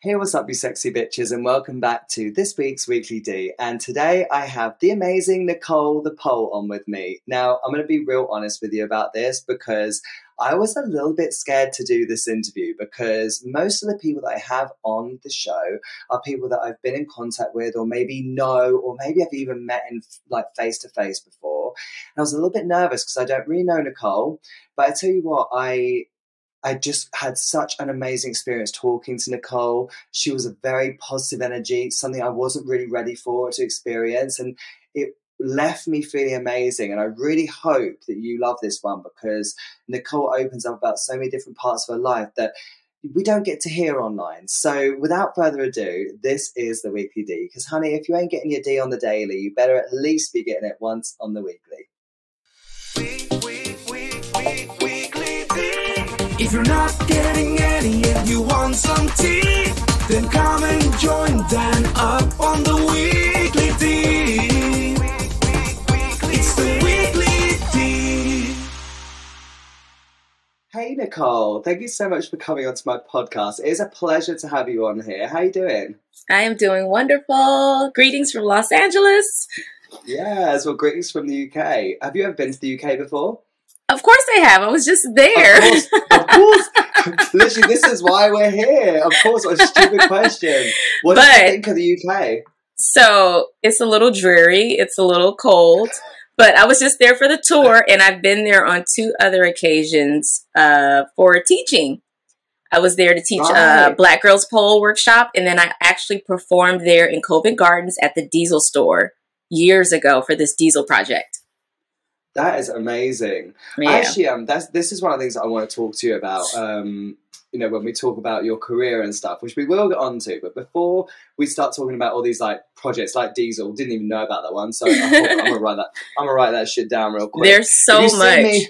Hey, what's up, you sexy bitches, and welcome back to this week's Weekly D. And today I have the amazing Nicole the Pole on with me. Now, I'm going to be real honest with you about this because I was a little bit scared to do this interview because most of the people that I have on the show are people that I've been in contact with, or maybe know, or maybe I've even met in like face to face before. And I was a little bit nervous because I don't really know Nicole. But I tell you what, I I just had such an amazing experience talking to Nicole. She was a very positive energy, something I wasn't really ready for to experience. And it left me feeling amazing. And I really hope that you love this one because Nicole opens up about so many different parts of her life that we don't get to hear online. So without further ado, this is the weekly D. Because honey, if you ain't getting your D on the daily, you better at least be getting it once on the weekly. If you're not getting any and you want some tea, then come and join Dan up on the weekly tea. It's the weekly tea. Hey Nicole, thank you so much for coming onto my podcast. It is a pleasure to have you on here. How are you doing? I am doing wonderful. Greetings from Los Angeles. Yes, well, greetings from the UK. Have you ever been to the UK before? Of course I have. I was just there. Of course, of course. Literally, this is why we're here. Of course, what a stupid question. What do you But- think of the UK? so it's a little dreary. It's a little cold. But I was just there for the tour, and I've been there on two other occasions uh, for teaching. I was there to teach a Right. Black Girls Pole workshop, and then I actually performed there in Covent Gardens at the Diesel store years ago for this Diesel project. That is amazing. Yeah. Actually, um, that's this is one of the things that I want to talk to you about. Um, you know, when we talk about your career and stuff, which we will get onto. But before we start talking about all these like projects like Diesel, didn't even know about that one, so I'm gonna write that. I'm gonna write that shit down real quick. There's so much. me-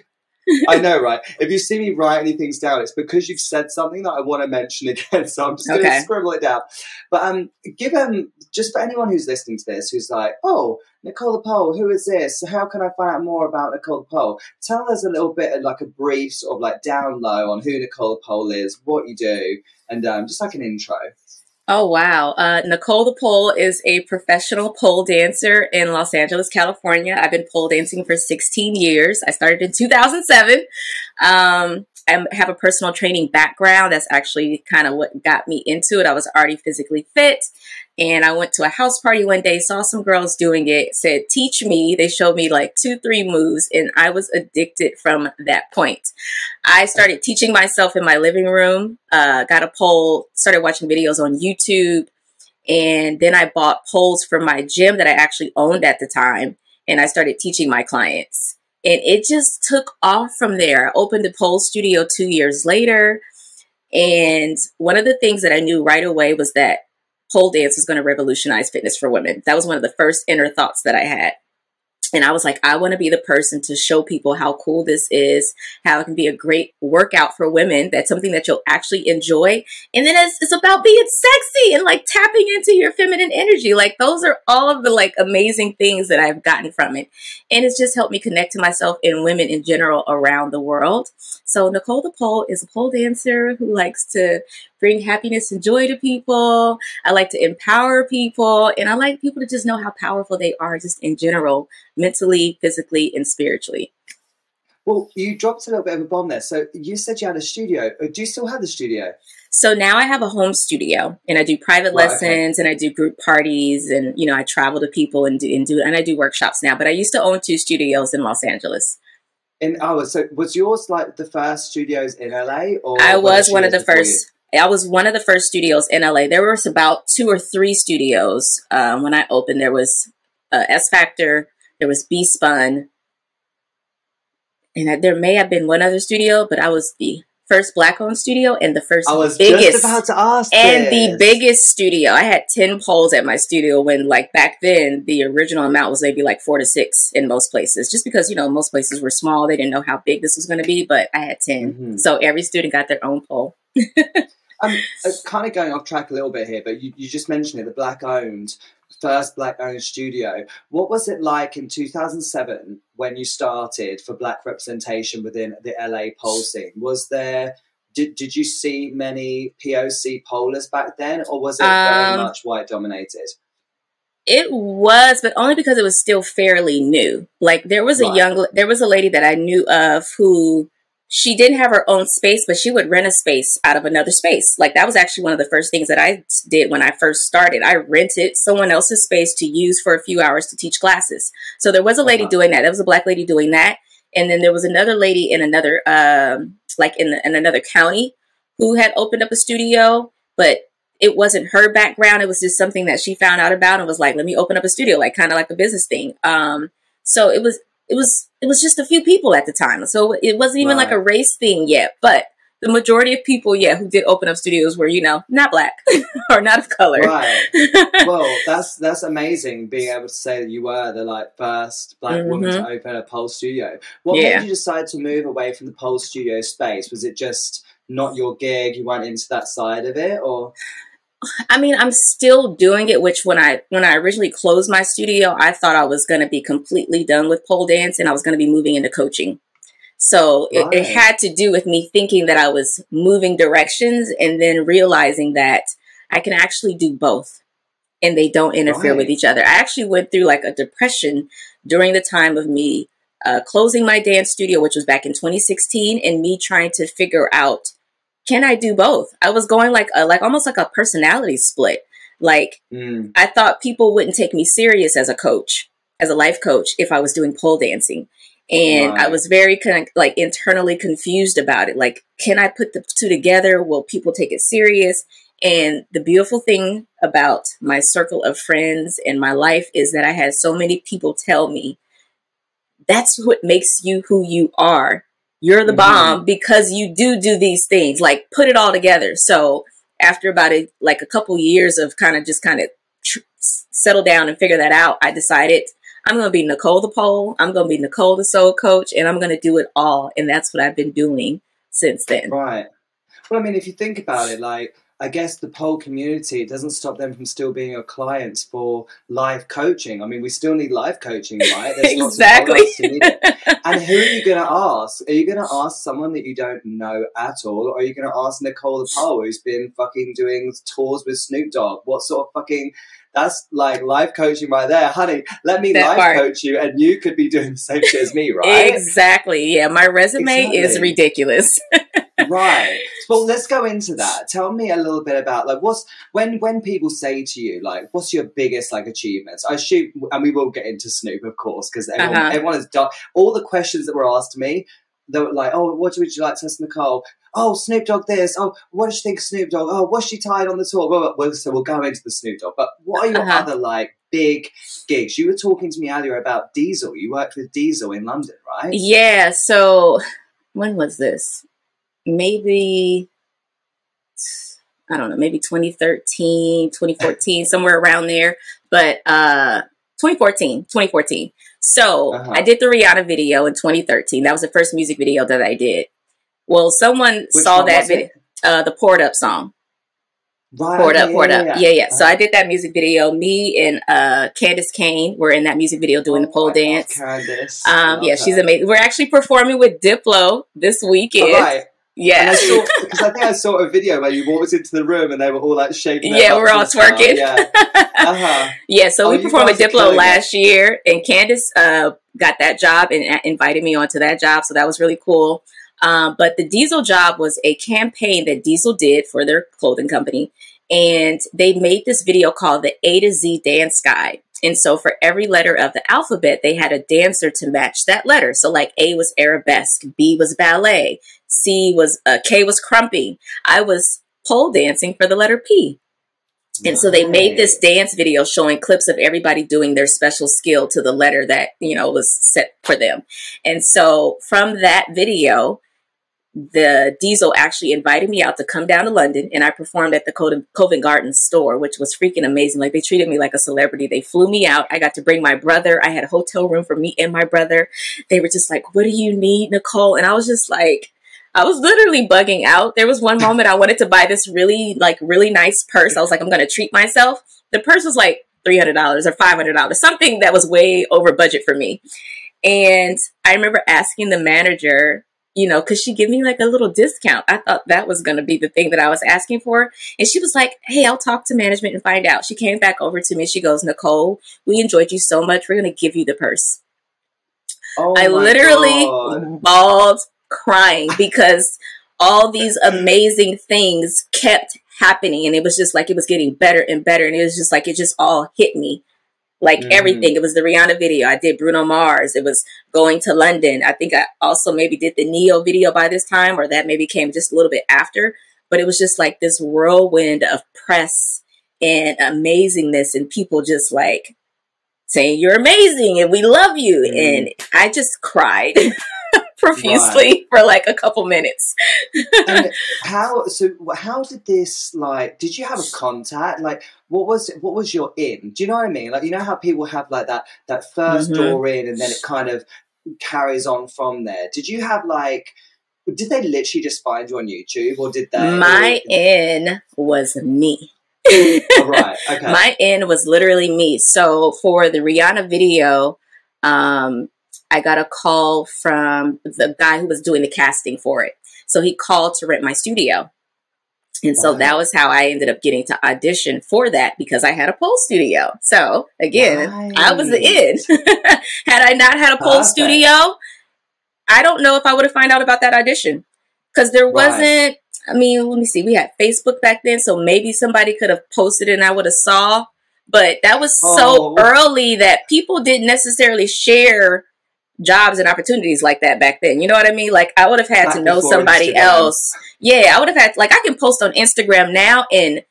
I know, right? If you see me write any things down, it's because you've said something that I want to mention again. So I'm just going to Okay. scribble it down. But um, give um, just for anyone who's listening to this, who's like, oh, Nicole the Pole, who is this? How can I find out more about Nicole the Pole? Tell us a little bit of like a brief sort of like down low on who Nicole the Pole is, what you do, and um, just like an intro. Oh wow. Uh, Nicole the Pole is a professional pole dancer in Los Angeles, California. I've been pole dancing for 16 years. I started in 2007. Um, I have a personal training background. That's actually kind of what got me into it. I was already physically fit. And I went to a house party one day, saw some girls doing it, said, teach me. They showed me like two, three moves, and I was addicted from that point. I started teaching myself in my living room, uh, got a pole, started watching videos on YouTube, and then I bought poles from my gym that I actually owned at the time, and I started teaching my clients. And it just took off from there. I opened the pole studio two years later, and one of the things that I knew right away was that pole dance was going to revolutionize fitness for women. That was one of the first inner thoughts that I had. And I was like, I want to be the person to show people how cool this is, how it can be a great workout for women. That's something that you'll actually enjoy. And then it's, it's about being sexy and like tapping into your feminine energy. Like those are all of the like amazing things that I've gotten from it. And it's just helped me connect to myself and women in general around the world. So Nicole the Pole is a pole dancer who likes to bring happiness and joy to people. I like to empower people and I like people to just know how powerful they are just in general, mentally, physically, and spiritually. Well, you dropped a little bit of a bomb there. So you said you had a studio. Uh, Do you still have the studio? So now I have a home studio and I do private Right, okay. lessons and I do group parties and you know I travel to people and do and do and I do workshops now. But I used to own two studios in Los Angeles. In oh, so was yours like the first studios in LA, or I was one of the first. I was one of the first studios in LA. There was about two or three studios um, when I opened. There was uh, S Factor, there was B Spun, and I- there may have been one other studio, but I was the first black-owned studio and the first I was biggest just about to ask. and the biggest studio. I had ten poles at my studio when, like back then, the original amount was maybe like four to six in most places, just because you know most places were small. They didn't know how big this was going to be, but I had 10 Mhm. so every student got their own pole. Um, uh, kind of going off track a little bit here, but you, you just mentioned it, the black owned, first black owned studio. What was it like in 2007 when you started for black representation within the LA pole scene? Was there, did, did you see many POC polers back then, or was it very Um, much white dominated? It was, but only because it was still fairly new. Like there was a young, there was a lady that I knew of who she didn't have her own space, but she would rent a space out of another space. Like that was actually one of the first things that I did when I first started. I rented someone else's space to use for a few hours to teach classes. So there was a lady Uh-huh. doing that. There was a black lady doing that, and then there was another lady in another, um, like in, in another county, who had opened up a studio, but it wasn't her background. It was just something that she found out about and was like, let me open up a studio, like kind of like a business thing. Um, so it was, it was, it was just a few people at the time. So it wasn't even like a race thing yet, but the majority of people, yeah, who did open up studios were, you know, not black or not of color. Right. well, that's that's amazing being able to say that you were the like first black woman to open a pole studio. What Mm-hmm. Yeah. made you decide to move away from the pole studio space? Was it just not your gig? You weren't into that side of it, or I mean, I'm still doing it. Which when I when I originally closed my studio, I thought I was going to be completely done with pole dance, and I was going to be moving into coaching. So it, it had to do with me thinking that I was moving directions, and then realizing that I can actually do both, and they don't interfere with each other. I actually went through like a depression during the time of me uh, closing my dance studio, which was back in 2016, and me trying to figure out can I do both? I was going like a, like almost like a personality split. Like Mm, I thought people wouldn't take me serious as a coach, as a life coach, if I was doing pole dancing. And I was very kind of like internally confused about it. Like, can I put the two together? Will people take it serious? And the beautiful thing about my circle of friends and my life is that I had so many people tell me that's what makes you who you are. You're the Mhm. bomb because you do do these things. Like put it all together. So after about a like a couple years of kind of just kind of tr- settle down and figure that out, I decided I'm going to be Nicole the pole. I'm going to be Nicole the soul coach, and I'm going to do it all. And that's what I've been doing since then. right. Well, I mean, if you think about it, like I guess the pole community it doesn't stop them from still being your clients for live coaching. I mean, we still need live coaching, right? There's lots of Exactly. pole artists who need it. And who are you going to ask? Are you going to ask someone that you don't know at all? Or are you going to ask Nicole the Pole, who's been fucking doing tours with Snoop Dogg? What sort of fucking. That's like life coaching right there. Honey, let me That life part. coach you and you could be doing the same shit as me, right? Exactly. Yeah, my resume is ridiculous. right. Well, let's go into that. Tell me a little bit about like what's when when people say to you like what's your biggest like achievements? I shoot, and we will get into Snoop, of course, because everyone, Uh-huh. everyone has done all the questions that were asked to me. They were like, "Oh, what would you like to ask Nicole?" Oh, Snoop Dogg this. Oh, what does you think of Snoop Dogg? Oh, was she tied on the tour? Well, well, so we'll go into the Snoop Dogg. But what are your Uh-huh. other like big gigs? You were talking to me earlier about Diesel. You worked with Diesel in London, right? Yeah. So when was this? Maybe, I don't know, maybe 2013, 2014, somewhere around there. But uh 2014, 2014. So Uh-huh. I did the Rihanna video in 2013. That was the first music video that I did. Well, someone Which saw that video, uh, the Pour It Up song. Right. Poured up, poured yeah, up. yeah, Yeah, yeah. So Uh-huh. I did that music video. Me and uh Candace Cane were in that music video doing the Oh, pole dance. Candace. Um, yeah, she's amazing. We're actually performing with Diplo this weekend. Oh, right. And Yeah. I saw because I think I saw a video where you walked into the room and they were all like shaking. Yeah, we're all twerking. Yeah. Uh-huh. yeah, so Oh, we performed with are Diplo killing it. last year, and Candace uh, got that job and invited me onto that job, so that was really cool. Um, but the Diesel job was a campaign that Diesel did for their clothing company, and they made this video called the A to Z Dance Guide. And so for every letter of the alphabet, they had a dancer to match that letter. So like A was arabesque, B was ballet, C was uh, K was crumping. I was pole dancing for the letter P. And so they made this dance video showing clips of everybody doing their special skill to the letter that, you know, was set for them. And so from that video, the Diesel actually invited me out to come down to London and I performed at the Covent Garden store, which was freaking amazing. Like they treated me like a celebrity. They flew me out. I got to bring my brother. I had a hotel room for me and my brother. They were just like, what do you need, Nicole? And I was just like, I was literally bugging out. There was one moment I wanted to buy this really, like, really nice purse. I was like, I'm going to treat myself. The purse was like $300 or $500, something that was way over budget for me. And I remember asking the manager, you know, could she give me like a little discount? I thought that was going to be the thing that I was asking for. And she was like, hey, I'll talk to management and find out. She came back over to me. She goes, Nicole, we enjoyed you so much. We're going to give you the purse. Oh I literally God. bawled crying because all these amazing things kept happening. And it was just like it was getting better and better. And it was just like it just all hit me. Like Mhm. everything. It was the rihanna video. I did bruno mars. It was going to london. I think i also maybe did the Ne-Yo video by this time or that maybe came just a little bit after. But it was just like this whirlwind of press and amazingness and people just like saying you're amazing and we love you. Mhm. and i just cried profusely for like a couple minutes. And how so how did this like did you have a contact? Like what was what was your in? Do you know what i mean? Like you know how people have like that that 1st Mhm. door in and then it kind of carries on from there. Did you have like did they literally just find you on youtube or did they my in was me. Oh, right. Okay. My in was literally me. So for the rihanna video um i got a call from the guy who was doing the casting for it. So he called to rent my studio. And so Right. that was how i ended up getting to audition for that because i had a pole studio. So again i was the in had i not had a pole Perfect. studio i don't know if i would have found out about that audition. Because there wasn't i mean let me see we had facebook back then so maybe somebody could have posted and i would have saw. But that was so Oh. early that people didn't necessarily share jobs and opportunities like that back then. You know what i mean? Like i would have had Back to know somebody Instagram. else. Yeah i would have had like i can post on instagram now and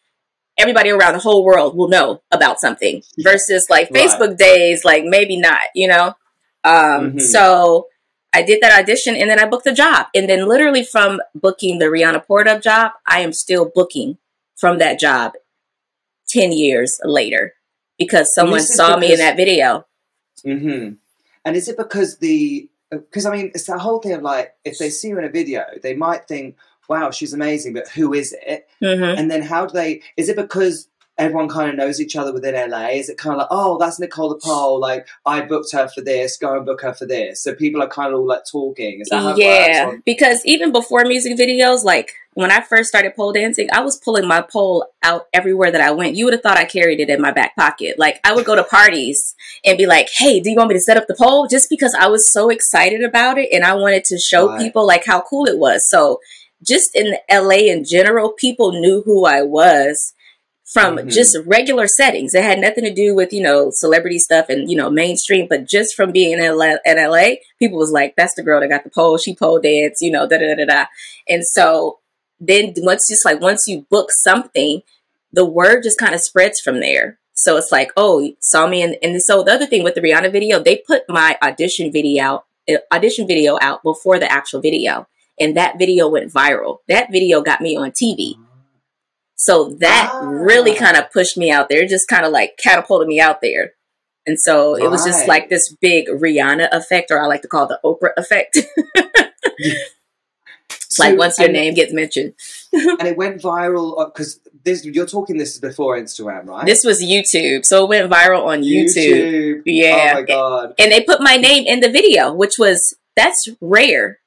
everybody around the whole world will know about something versus like Right. facebook days like maybe not you know? Um Mhm. so i did that audition and then i booked the job. And then literally from booking the rihanna Pour It Up job i am still booking from that job 10 years later because someone saw me in that video. Hmm And is it because the because I mean it's that whole thing of like if they see you in a video, they might think, "Wow, she's amazing," but who is it? hmm And then how do they? Is it because everyone kind of knows each other within LA? Is it kind of like, "Oh, that's Nicole the Pole. Like I booked her for this. Go and book her for this." So people are kind of all like talking. Is that how it yeah, because even before music videos, like when I first started pole dancing, I was pulling my pole out everywhere that I went. You would have thought I carried it in my back pocket. Like I would go to parties and be like, "Hey, do you want me to set up the pole?" Just because I was so excited about it and I wanted to show Right. people like how cool it was. So just in LA in general, people knew who I was from Mhm. just regular settings. It had nothing to do with, you know, celebrity stuff and, you know, mainstream, but just from being in LA, in LA people was like, that's the girl that got the pole. She pole dance, you know, da da da da. And so then once just like, once you book something, the word just kind of spreads from there. So it's like, oh, you saw me. And, and so the other thing with the Rihanna video, they put my audition video out, uh, audition video out before the actual video. And that video went viral. That video got me on TV. So that Ah. really kind of pushed me out there. It just kind of like catapulted me out there. And so it was just like this big Rihanna effect, or I like to call it the Oprah effect. So- like once your name gets mentioned. and it went viral because this you're talking this is before Instagram, right? This was YouTube. So it went viral on YouTube. Yeah. Oh my god. And they put my name in the video, which was that's rare.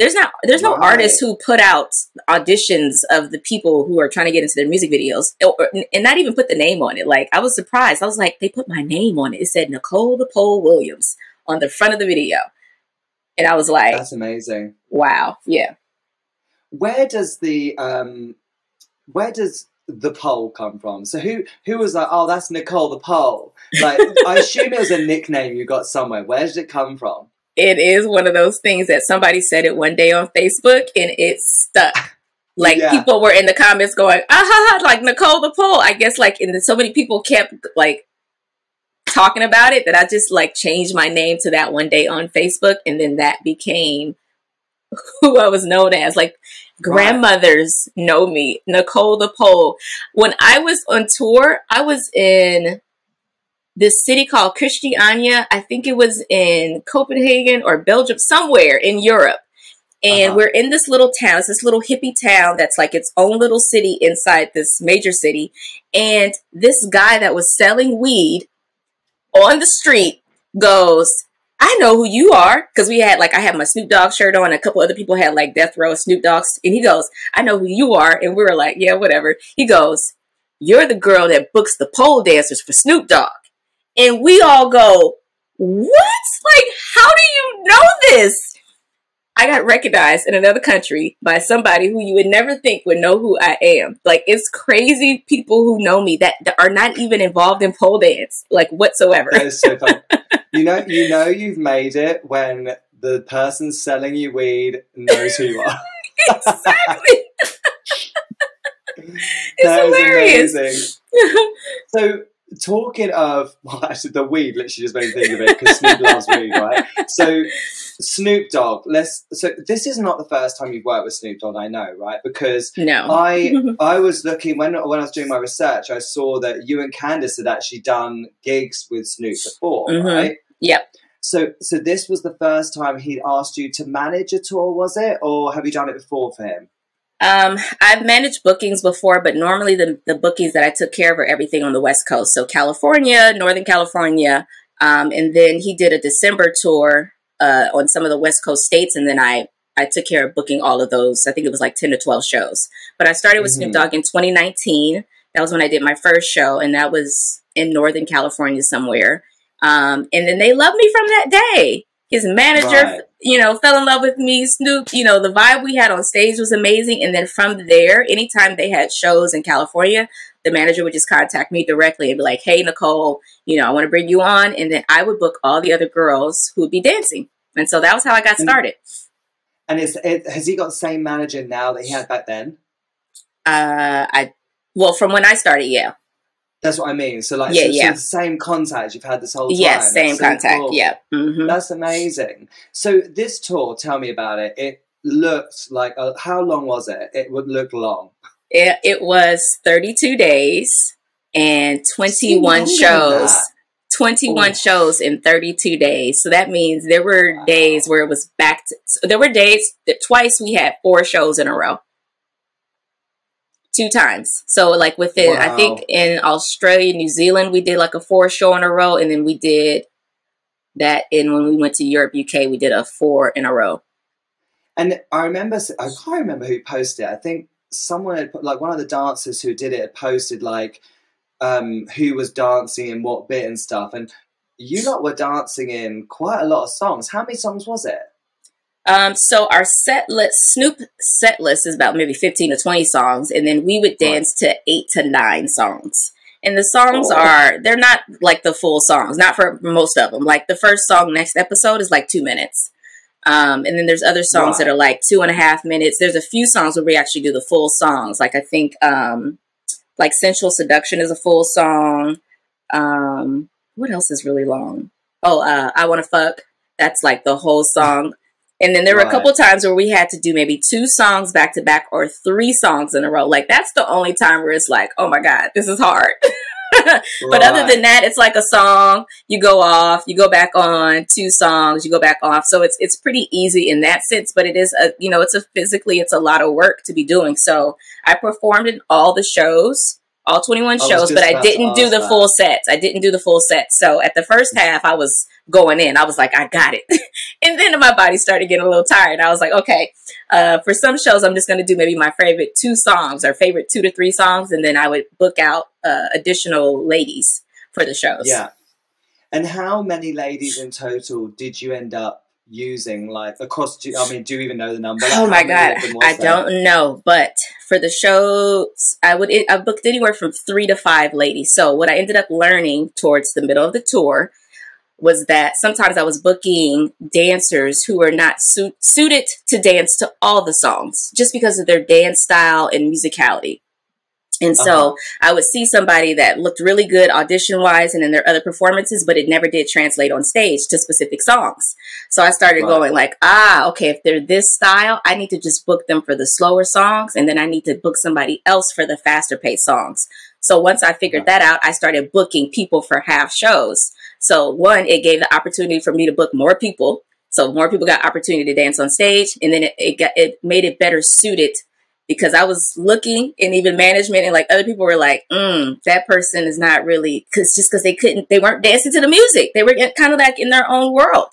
There's not there's no Right. artists who put out auditions of the people who are trying to get into their music videos or, and not even put the name on it. Like I was surprised. I was like, they put my name on it. It said Nicole the Pole Williams on the front of the video. And I was like, That's amazing. wow, yeah. Where does the um where does the pole come from? So who who was like, oh that's Nicole the pole? Like I assume it was a nickname you got somewhere. Where did it come from? It is one of those things that somebody said it one day on Facebook and it stuck. Like Yeah. people were in the comments going, ah like Nicole the Pole. I guess like and so many people kept like talking about it that I just like changed my name to that one day on Facebook and then that became who I was known as. Like grandmothers know me, Nicole the Pole. When I was on tour, I was in this city called Christiania. I think it was in Copenhagen or Belgium, somewhere in Europe. And Uh-huh. we're in this little town. It's this little hippie town that's like its own little city inside this major city. And this guy that was selling weed on the street goes, I know who you are. Cause we had like, I had my Snoop Dogg shirt on. A couple other people had like Death Row Snoop Dogg's. And he goes, I know who you are. And we were like, yeah, whatever. He goes, you're the girl that books the pole dancers for Snoop Dogg. And we all go, what? Like, how do you know this? I got recognized in another country by somebody who you would never think would know who I am. Like it's crazy people who know me that, that are not even involved in pole dance, like whatsoever. That is so fun. you know, you know, you've made it when the person selling you weed knows who you are. exactly. it's hilarious. amazing. So, talking of, well, actually, the weed literally just made me think of it because Snoop loves weed, right? So, Snoop Dogg, let's. So, this is not the first time you've worked with Snoop Dogg, I know, right? Because no. I I was looking when when I was doing my research, I saw that you and Candace had actually done gigs with Snoop before, Mhm. right? Yep. So, so this was the first time he'd asked you to manage a tour, was it, or have you done it before for him? Um, I've managed bookings before, but normally the, the bookings that I took care of are everything on the West Coast. So California, Northern California. Um, and then he did a December tour uh, on some of the West Coast states. And then I, I took care of booking all of those. I think it was like 10 to 12 shows. But I started with Snoop Mhm. Dogg in 2019. That was when I did my first show, and that was in Northern California somewhere. Um, and then they loved me from that day. His manager, Right. you know, fell in love with me. Snoop, you know, the vibe we had on stage was amazing. And then from there, anytime they had shows in California, the manager would just contact me directly and be like, "Hey, Nicole, you know, I want to bring you on," and then I would book all the other girls who would be dancing. And so that was how I got started. And is it, has he got the same manager now that he had back then? Uh, I well, from when I started, yeah, That's what I mean. So, like, Yeah, so, yeah. the same contact you've had this whole time. yes, same contact, yeah. hmm That's amazing. So this tour, tell me about it. It looked like uh, how long was it? It would look long. It, it was 32 days and 21 longer shows. 21 Ooh. shows in 32 days. So that means there were Wow. days where it was back to, so there were days that twice we had four shows in a row. Two times. So like within, I think in Australia, New Zealand, we did like a four show in a row. And then we did that in when we went to Europe, UK, we did a four in a row. And I remember, I can't remember who posted it. I think someone had put, like one of the dancers who did it had posted like um, who was dancing in what bit and stuff. And you lot were dancing in quite a lot of songs. How many songs was it? Um, so our set list, Snoop set list is about maybe 15 to 20 songs, and then we would dance to eight to nine songs. And the songs Oh. are, they're not like the full songs, not for most of them. Like the first song next episode is like two minutes. Um, and then there's other songs that are like two and a half minutes. There's a few songs where we actually do the full songs. Like I think, um, like Sensual Seduction is a full song. Um, what else is really long? Oh, uh, I Want to Fuck. That's like the whole song. And then there were a couple times where we had to do maybe two songs back to back or three songs in a row. Like that's the only time where it's like, oh my God, this is hard. But other than that, it's like a song. You go off, you go back on. Two songs, you go back off. So it's it's pretty easy in that sense. But it is a you know it's a physically it's a lot of work to be doing. So I performed in all the shows, all twenty one I shows, just but I didn't do the full sets. I didn't do the full set. So at the first half, I was going in. I was like, I got it. and then my body started getting a little tired. I was like, okay, uh, for some shows, I'm just going to do maybe my favorite two songs or favorite two to three songs, and then I would book out uh, additional ladies for the shows. Yeah. And how many ladies in total did you end up using? Like across, do, I mean, do you even know the number? Like, Oh my god, of I don't know, but for the shows, I would I booked anywhere from three to five ladies. So what I ended up learning towards the middle of the tour was that sometimes I was booking dancers who were not suit, suited to dance to all the songs, just because of their dance style and musicality. And so Uh-huh. I would see somebody that looked really good audition wise and in their other performances, but it never did translate on stage to specific songs. So I started Right. going like, ah, okay, if they're this style, I need to just book them for the slower songs, and then I need to book somebody else for the faster paced songs. So once I figured that out, I started booking people for half shows. So one, it gave the opportunity for me to book more people. So more people got opportunity to dance on stage, and then it, it got it made it better suited because I was looking and even management and like other people were like, mm, that person is not really because just because they couldn't, they weren't dancing to the music. They were kind of like in their own world.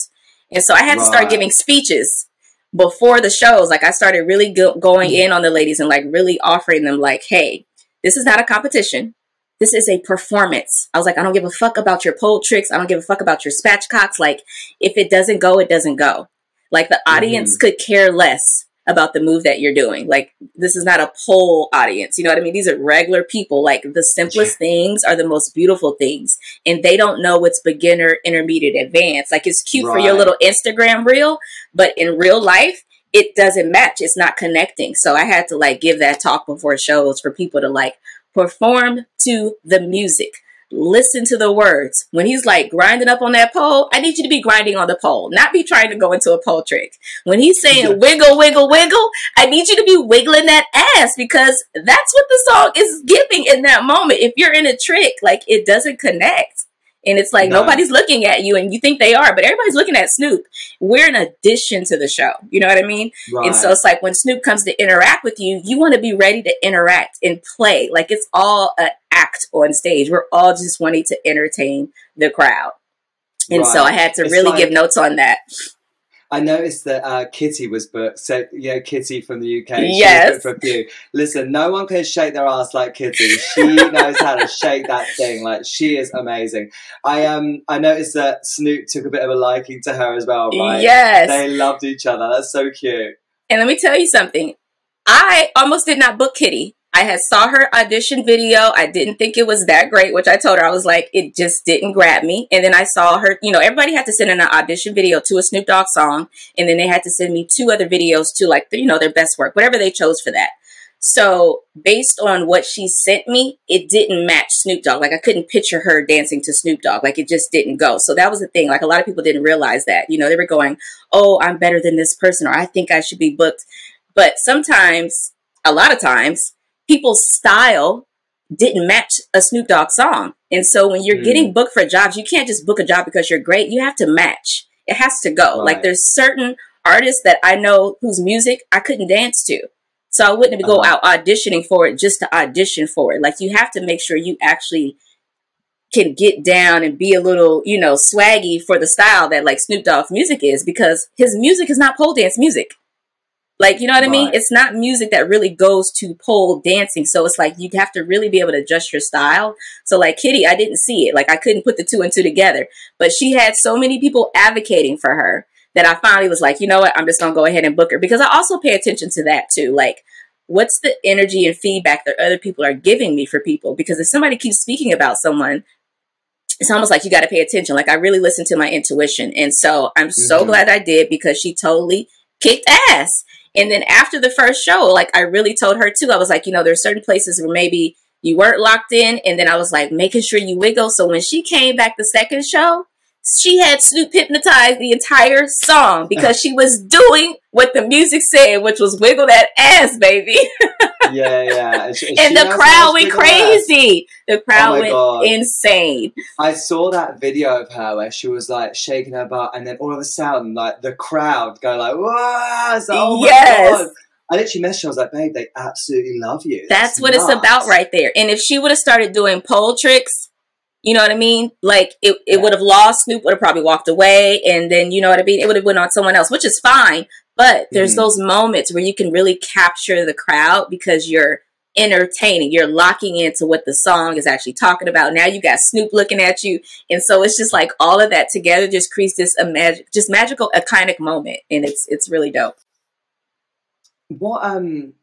And so I had to start giving speeches before the shows. Like I started really go- going in on the ladies and like really offering them like, hey, this is not a competition. This is a performance. I was like, I don't give a fuck about your pole tricks. I don't give a fuck about your spatchcocks. Like, if it doesn't go, it doesn't go. Like the audience could care less about the move that you're doing. Like this is not a pole audience. You know what I mean? These are regular people. Like the simplest things are the most beautiful things. And they don't know what's beginner, intermediate, advanced. Like it's cute for your little Instagram reel, but in real life, it doesn't match. It's not connecting. So I had to like give that talk before shows for people to like perform to the music. Listen to the words. When he's like grinding up on that pole, I need you to be grinding on the pole, not be trying to go into a pole trick. When he's saying wiggle, wiggle, wiggle, I need you to be wiggling that ass because that's what the song is giving in that moment. If you're in a trick, like it doesn't connect. And it's like No. nobody's looking at you and you think they are, but everybody's looking at Snoop. We're an addition to the show. You know what I mean? Right. And so it's like when Snoop comes to interact with you, you want to be ready to interact and play. Like it's all an act on stage. We're all just wanting to entertain the crowd. And so I had to It's really like- give notes on that. I noticed that uh, Kitty was booked. So yeah, Kitty from the UK. Yes. for a few. Listen, no one can shake their ass like Kitty. She knows how to shake that thing. Like she is amazing. I um I noticed that Snoop took a bit of a liking to her as well. Right? Yes. They loved each other. That's so cute. And let me tell you something. I almost did not book Kitty. I had saw her audition video. I didn't think it was that great, which I told her I was like, it just didn't grab me. And then I saw her, you know, everybody had to send in an audition video to a Snoop Dogg song, and then they had to send me two other videos to like, you know, their best work, whatever they chose for that. So based on what she sent me, it didn't match Snoop Dogg. Like I couldn't picture her dancing to Snoop Dogg. Like it just didn't go. So that was the thing. Like a lot of people didn't realize that. You know, they were going, "Oh, I'm better than this person," or "I think I should be booked." But sometimes, a lot of times, people's style didn't match a Snoop Dogg song. And so when you're Mm. getting booked for jobs, you can't just book a job because you're great. You have to match. It has to go. Like there's certain artists that I know whose music I couldn't dance to. So I wouldn't go Uh-huh. out auditioning for it just to audition for it. Like you have to make sure you actually can get down and be a little, you know, swaggy for the style that like Snoop Dogg's music is because his music is not pole dance music. Like, you know what I mean? It's not music that really goes to pole dancing. So it's like you have to really be able to adjust your style. So like Kitty, I didn't see it. Like I couldn't put the two and two together. But she had so many people advocating for her that I finally was like, you know what? I'm just gonna go ahead and book her because I also pay attention to that too. Like, what's the energy and feedback that other people are giving me for people? Because if somebody keeps speaking about someone, it's almost like you got to pay attention. Like I really listen to my intuition, and so I'm so Mhm. glad I did because she totally kicked ass. And then after the first show, like I really told her too, I was like, you know, there's certain places where maybe you weren't locked in, and then I was like making sure you wiggle. So when she came back the second show, she had Snoop hypnotized the entire song because she was doing what the music said, which was wiggle that ass, baby. Yeah, yeah. And, she- and the crowd went crazy. The oh crowd Oh went God. insane. I saw that video of her where she was like shaking her butt, and then all of a sudden, like the crowd go like, "Whoa!" Like, oh Yes. god! I literally messaged her. I was like, "Babe, they absolutely love you." That's what it's about right there. And if she would have started doing pole tricks, you know what I mean? Like it, it would have lost. Snoop would have probably walked away, and then you know what I mean. It would have went on someone else, which is fine. But there's Mhm. those moments where you can really capture the crowd because you're entertaining. You're locking into what the song is actually talking about. Now you got Snoop looking at you, and so it's just like all of that together just creates this a magic, just magical, iconic moment, and it's it's really dope. What um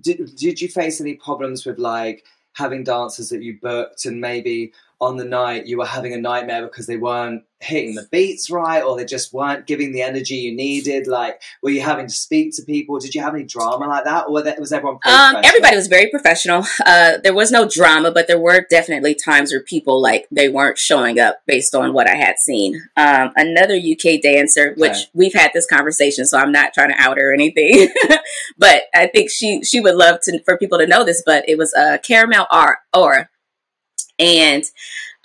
did did you face any problems with like having dancers that you booked and maybe on the night you were having a nightmare because they weren't hitting the beats right or they just weren't giving the energy you needed? Like were you having to speak to people? Did you have any drama like that, or was everyone? Um, everybody was very professional. Uh, there was no drama, but there were definitely times where people like they weren't showing up based on what I had seen. Um, another UK dancer, which Okay. we've had this conversation, so I'm not trying to out her or anything, but I think she she would love to for people to know this. But it was uh, Caramel Ar- Aura, and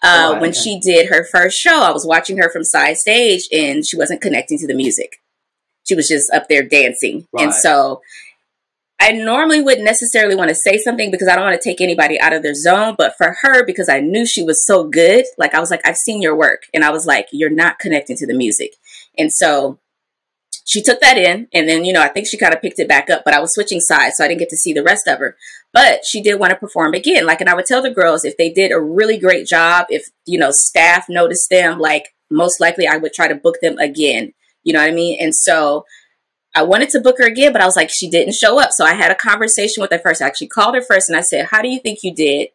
uh, Alright, when she did her first show, I was watching her from side stage, and she wasn't connecting to the music. She was just up there dancing, and so I normally wouldn't necessarily want to say something because I don't want to take anybody out of their zone. But for her, because I knew she was so good, like I was like, I've seen your work. And I was like, you're not connecting to the music. And so she took that in and then you know i think she kind of picked it back up but i was switching sides so i didn't get to see the rest of her. But she did want to perform again like and i would tell the girls if they did a really great job if you know staff noticed them like most likely i would try to book them again you know what i mean? And so i wanted to book her again but i was like she didn't show up so i had a conversation with her first. I actually called her first and i said how do you think you did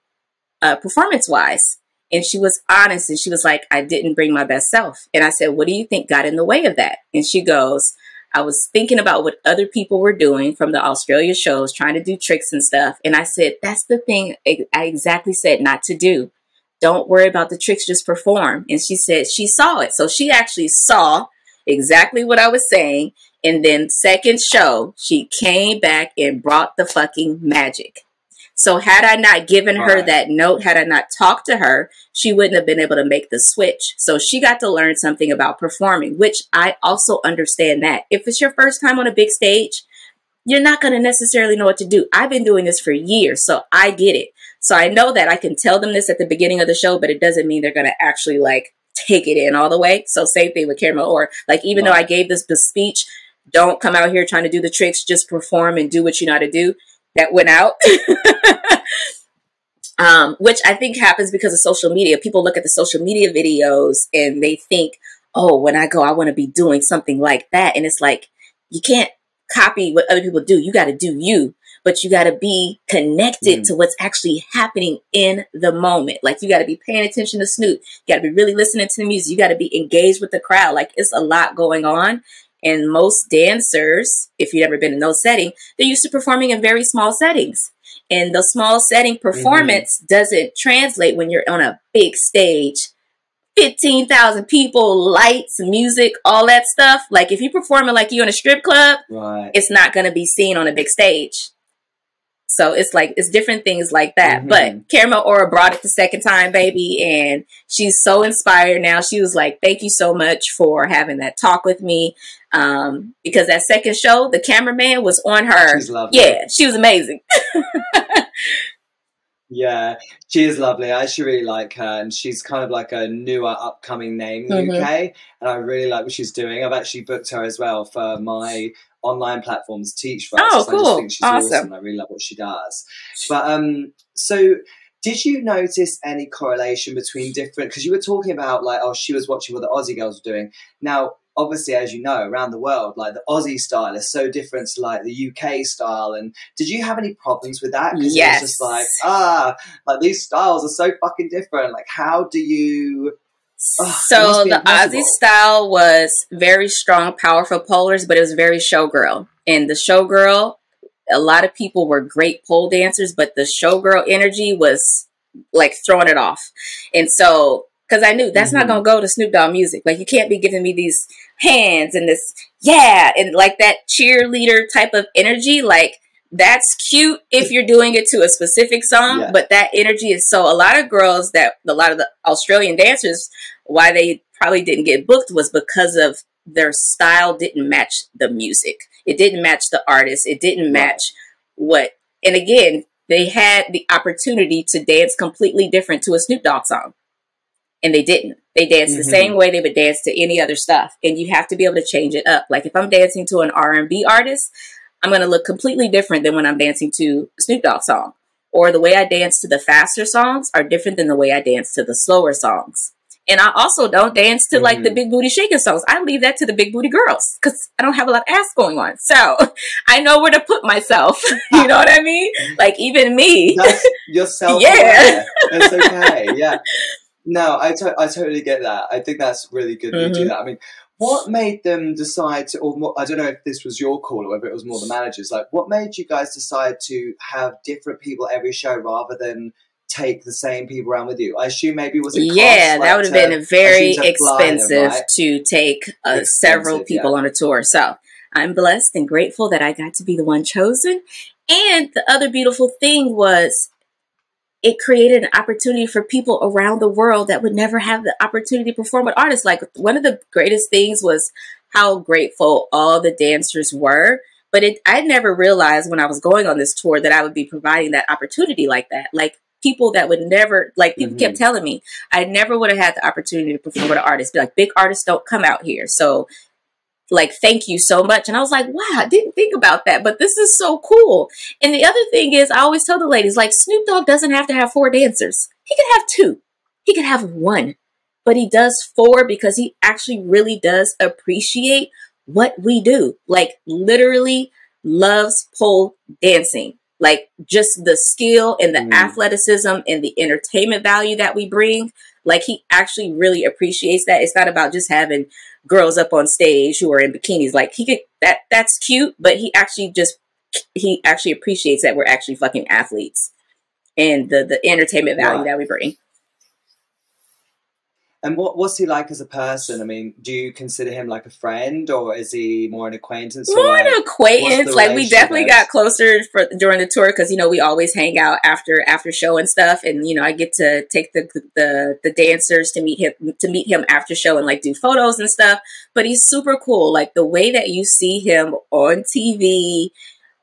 uh, performance wise and she was honest and she was like, I didn't bring my best self. And I said, What do you think got in the way of that? And she goes, I was thinking about what other people were doing from the Australia shows, trying to do tricks and stuff. And I said, That's the thing I exactly said not to do. Don't worry about the tricks, just perform. And she said she saw it. So she actually saw exactly what I was saying. And then, second show, she came back and brought the fucking magic. So had I not given her Right. that note, had I not talked to her, she wouldn't have been able to make the switch. So she got to learn something about performing, which I also understand that. If it's your first time on a big stage, you're not going to necessarily know what to do. I've been doing this for years, so I get it. So I know that I can tell them this at the beginning of the show, but it doesn't mean they're going to actually like take it in all the way. So same thing with camera or like even though I gave this, this speech, don't come out here trying to do the tricks, just perform and do what you know how to do. That went out. um, which I think happens because of social media. People look at the social media videos and they think, oh, when I go, I want to be doing something like that. And it's like, you can't copy what other people do. You got to do you, but you got to be connected Mm. to what's actually happening in the moment. Like you got to be paying attention to Snoop. You got to be really listening to the music. You got to be engaged with the crowd. Like it's a lot going on. And most dancers, if you've ever been in those settings, they're used to performing in very small settings. And the small setting performance doesn't translate when you're on a big stage. 15,000 people, lights, music, all that stuff. Like if you're performing like you in a strip club, Right. it's not going to be seen on a big stage. So it's like it's different things like that. Mhm. But Caramel Aura brought it the second time, baby, and she's so inspired now. She was like, "Thank you so much for having that talk with me." Um, because that second show, the cameraman was on her. She's lovely. Yeah, she was amazing. Yeah, she is lovely. I actually really like her, and she's kind of like a newer, upcoming name in the Mhm. UK, and I really like what she's doing. I've actually booked her as well for my online platforms Teach for Us. Oh, 'cause I just cool. think she's Awesome. awesome. I really love what she does. But um, so did you notice any correlation between different? Because you were talking about like, oh, she was watching what the Aussie girls were doing. Now, obviously, as you know, around the world, like the Aussie style is so different to like the UK style. And did you have any problems with that? Because it Yes. was just like, ah, like these styles are so fucking different. Like, how do you? It so the. Aussie style was very strong, powerful polers, but it was very showgirl. And the showgirl, a lot of people were great pole dancers, but the showgirl energy was like throwing it off. And so, because I knew that's not Mhm. going to go to Snoop Dogg music. Like, you can't be giving me these hands and this, yeah, and like that cheerleader type of energy. Like, that's cute if you're doing it to a specific song, Yeah. but that energy is so. A lot of girls that, a lot of the Australian dancers, why they probably didn't get booked was because of their style didn't match the music. It didn't match the artist. It didn't match what. And again, they had the opportunity to dance completely different to a Snoop Dogg song, and they didn't. They danced the Mhm. same way they would dance to any other stuff, and you have to be able to change it up. Like if I'm dancing to an R and B artist, I'm going to look completely different than when I'm dancing to a Snoop Dogg song. Or the way I dance to the faster songs are different than the way I dance to the slower songs. And I also don't dance to like the Mhm. big booty shaking songs. I leave that to the big booty girls because I don't have a lot of ass going on. So I know where to put myself. you know what I mean? Like even me. That's yourself. Yeah. It's okay. Yeah. No, I, to- I totally get that. I think that's really good that you do that. I mean, what made them decide to, or more, I don't know if this was your call or whether it was more the managers, like what made you guys decide to have different people every show rather than take the same people around with you? I assume maybe it was it cost, yeah, like, that would have to- been very to expensive right? to take uh, several people on a tour. So I'm blessed and grateful that I got to be the one chosen. And the other beautiful thing was it created an opportunity for people around the world that would never have the opportunity to perform with artists. Like one of the greatest things was how grateful all the dancers were. But it, I never realized when I was going on this tour that I would be providing that opportunity like that. Like people that would never, like people Mhm. kept telling me, I never would have had the opportunity to perform with an artist. Be like, big artists don't come out here. So like thank you so much. And i was like wow i didn't think about that but this is so cool. And the other thing is i always tell the ladies like snoop dogg doesn't have to have four dancers. He could have two. He could have one. But he does four because he actually really does appreciate what we do. Like literally loves pole dancing. Like just the skill and the Mm. athleticism and the entertainment value that we bring like he actually really appreciates that. It's not about just having girls up on stage who are in bikinis like he could that that's cute but he actually just he actually appreciates that we're actually fucking athletes and the the entertainment value Right. that we bring And what what's he like as a person? I mean, do you consider him like a friend, or is he more an acquaintance? more like, an acquaintance. like we definitely got closer for during the tour because you know we always hang out after after show and stuff. And you know i get to take the the the dancers to meet him to meet him after show and like do photos and stuff. But he's super cool. Like the way that you see him on tv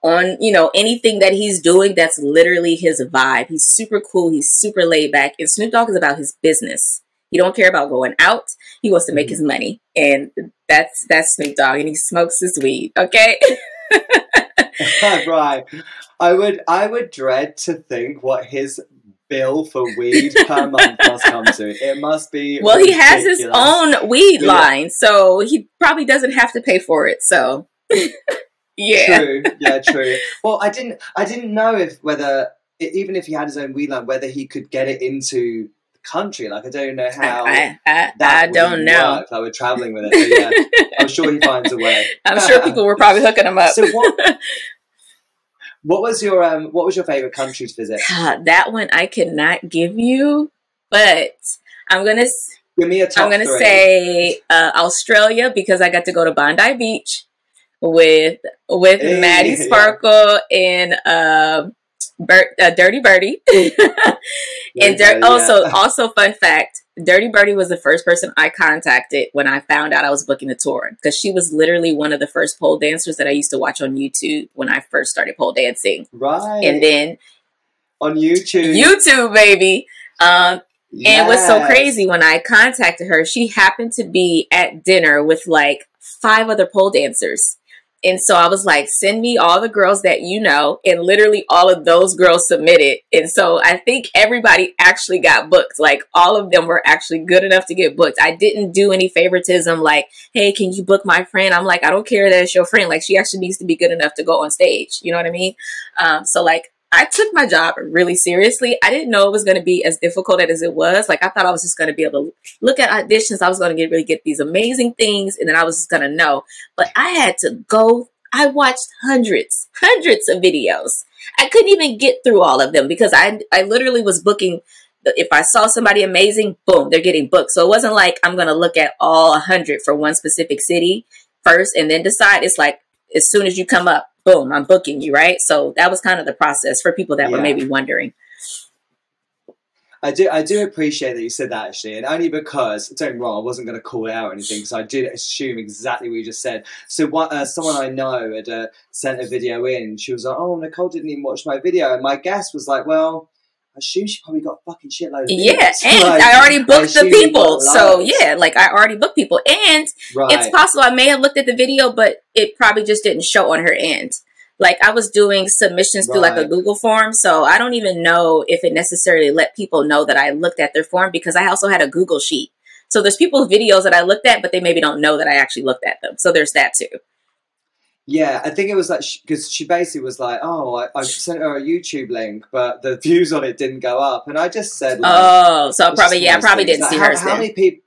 on you know anything that he's doing that's literally his vibe. He's super cool. He's super laid back. And snoop dogg is about his business he don't care about going out he wants to make his mm-hmm. money and that's that's snoop dogg and he smokes his weed okay right. I would I would dread to think what his bill for weed per month must come to. It must be well he has his own weed Yeah. line so he probably doesn't have to pay for it so yeah True. Yeah, true. Well, I didn't I didn't know if whether even if he had his own weed line, whether he could get it into country. Like I don't know how I, I, don't know. work. Like we're traveling with it. But yeah, I'm sure he finds a way. I'm sure people were probably hooking him up. So what? What was your um? What was your favorite country to visit? God, that one I cannot give you, but I'm gonna Give me a top I'm gonna three. say uh, Australia because I got to go to Bondi Beach with with Hey, Maddie yeah. Sparkle and uh, Bert, uh, Dirty Birdie. and Dir- also, also fun fact: Dirty Birdie was the first person I contacted when I found out I was booking the tour because she was literally one of the first pole dancers that I used to watch on YouTube when I first started pole dancing. right And then on YouTube. YouTube, baby. Um, and what's so crazy when I contacted her, she happened to be at dinner with like five other pole dancers. And so I was like, send me all the girls that you know. And literally all of those girls submitted. And so I think everybody actually got booked. Like all of them were actually good enough to get booked. I didn't do any favoritism like, hey, can you book my friend? I'm like, I don't care that it's your friend. Like she actually needs to be good enough to go on stage. You know what I mean? Um, so like I took my job really seriously. I didn't know it was going to be as difficult as it was. Like I thought I was just going to be able to look at auditions. I was going to get really get these amazing things, and then I was just going to know. But I had to go. I watched hundreds, hundreds of videos. I couldn't even get through all of them because I I literally was booking. If I saw somebody amazing, boom, they're getting booked. So it wasn't like I'm going to look at all a hundred for one specific city first and then decide. It's like as soon as you come up, boom, I'm booking you, right? So that was kind of the process for people that were maybe wondering. I do I do appreciate that you said that actually, and only because don't wrong, I wasn't going to call it out or anything because I did assume exactly what you just said. So what uh, someone I know had uh, sent a video in. She was like, "Oh, Nicole didn't even watch my video," and my guess was like, "Well." I assume she probably got a fucking shitload of Yeah, and Like, I already booked the people. So yeah, like I already booked people. And right. it's possible I may have looked at the video, but it probably just didn't show on her end. Like I was doing submissions through like a Google form, so I don't even know if it necessarily let people know that I looked at their form because I also had a Google sheet. So there's people's videos that I looked at, but they maybe don't know that I actually looked at them. So there's that too. Yeah, I think it was like because she basically was like, "Oh, I, I sent her a YouTube link, but the views on it didn't go up," and I just said, like, Oh, so probably yeah, I one of those probably things. didn't Like, see how, hers How then. many people?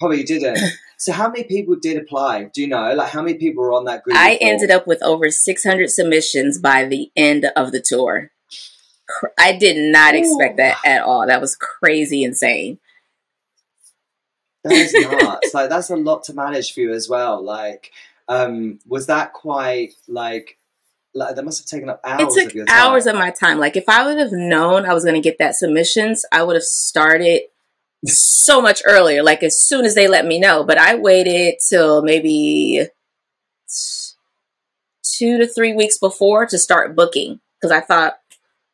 Probably didn't. so how many people did apply? Do you know? Like how many people were on that group? I ended up with over 600 submissions by the end of the tour. I did not expect Ooh. that at all. That was crazy insane. That is nuts. like that's a lot to manage for you as well. Like, um, was that quite like? Like that must have taken up hours it of took time. hours of my time. Like if I would have known I was going to get that submissions, I would have started so much earlier. Like as soon as they let me know. But I waited till maybe two to three weeks before to start booking because I thought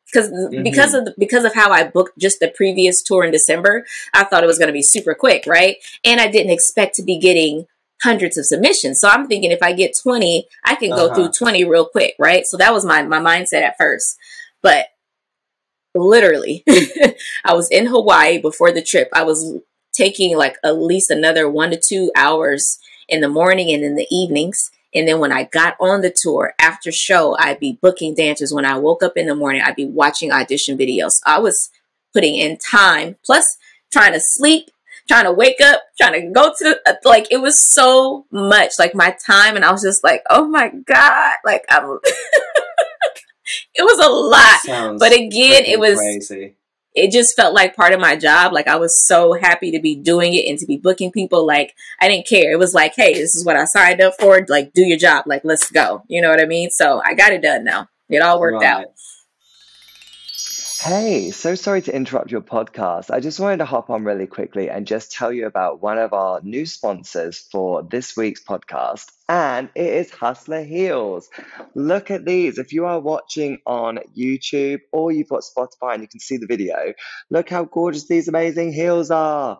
because because of the, because of how I booked just the previous tour in December, I thought it was going to be super quick, right? And I didn't expect to be getting hundreds of submissions. So I'm thinking if I get 20, I can go Uh-huh. through 20 real quick, right? So that was my my mindset at first. But literally, I was in Hawaii before the trip. I was taking like at least another 1 to 2 hours in the morning and in the evenings. And then when I got on the tour after show, I'd be booking dancers. When I woke up in the morning, I'd be watching audition videos. I was putting in time plus trying to sleep trying to wake up trying to go to the, like it was so much like my time and i was just like oh my god like i'm it was a lot. But again it was crazy. it just felt like part of my job like i was so happy to be doing it and to be booking people like i didn't care. It was like hey this is what i signed up for like do your job like let's go. You know what i mean? So i got it done now. It all worked out. Right. Hey, so sorry to interrupt your podcast. I just wanted to hop on really quickly and just tell you about one of our new sponsors for this week's podcast, and it is Hustler Heels. Look at these. If you are watching on YouTube or you've got Spotify and you can see the video, look how gorgeous these amazing heels are.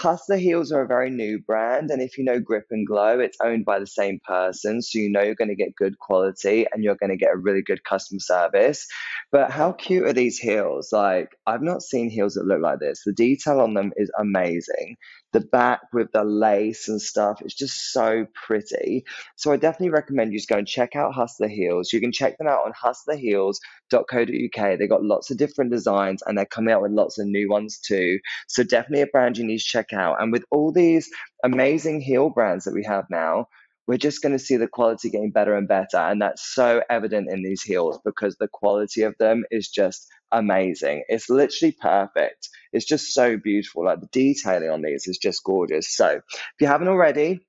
Hustler Heels are a very new brand, and if you know Grip and Glow, it's owned by the same person, so you know you're going to get good quality and you're going to get a really good customer service. But how cute are these heels? Like, I've not seen heels that look like this. The detail on them is amazing. The back with the lace and stuff, it's just so pretty. So I definitely recommend you just go and check out Hustler Heels. You can check them out on hustlerheels.co.uk. They've got lots of different designs and they're coming out with lots of new ones too. So definitely a brand you need to check out. And with all these amazing heel brands that we have now, we're just going to see the quality getting better and better. And that's so evident in these heels because the quality of them is just amazing. It's literally perfect. It's just so beautiful. Like the detailing on these is just gorgeous. So if you haven't already,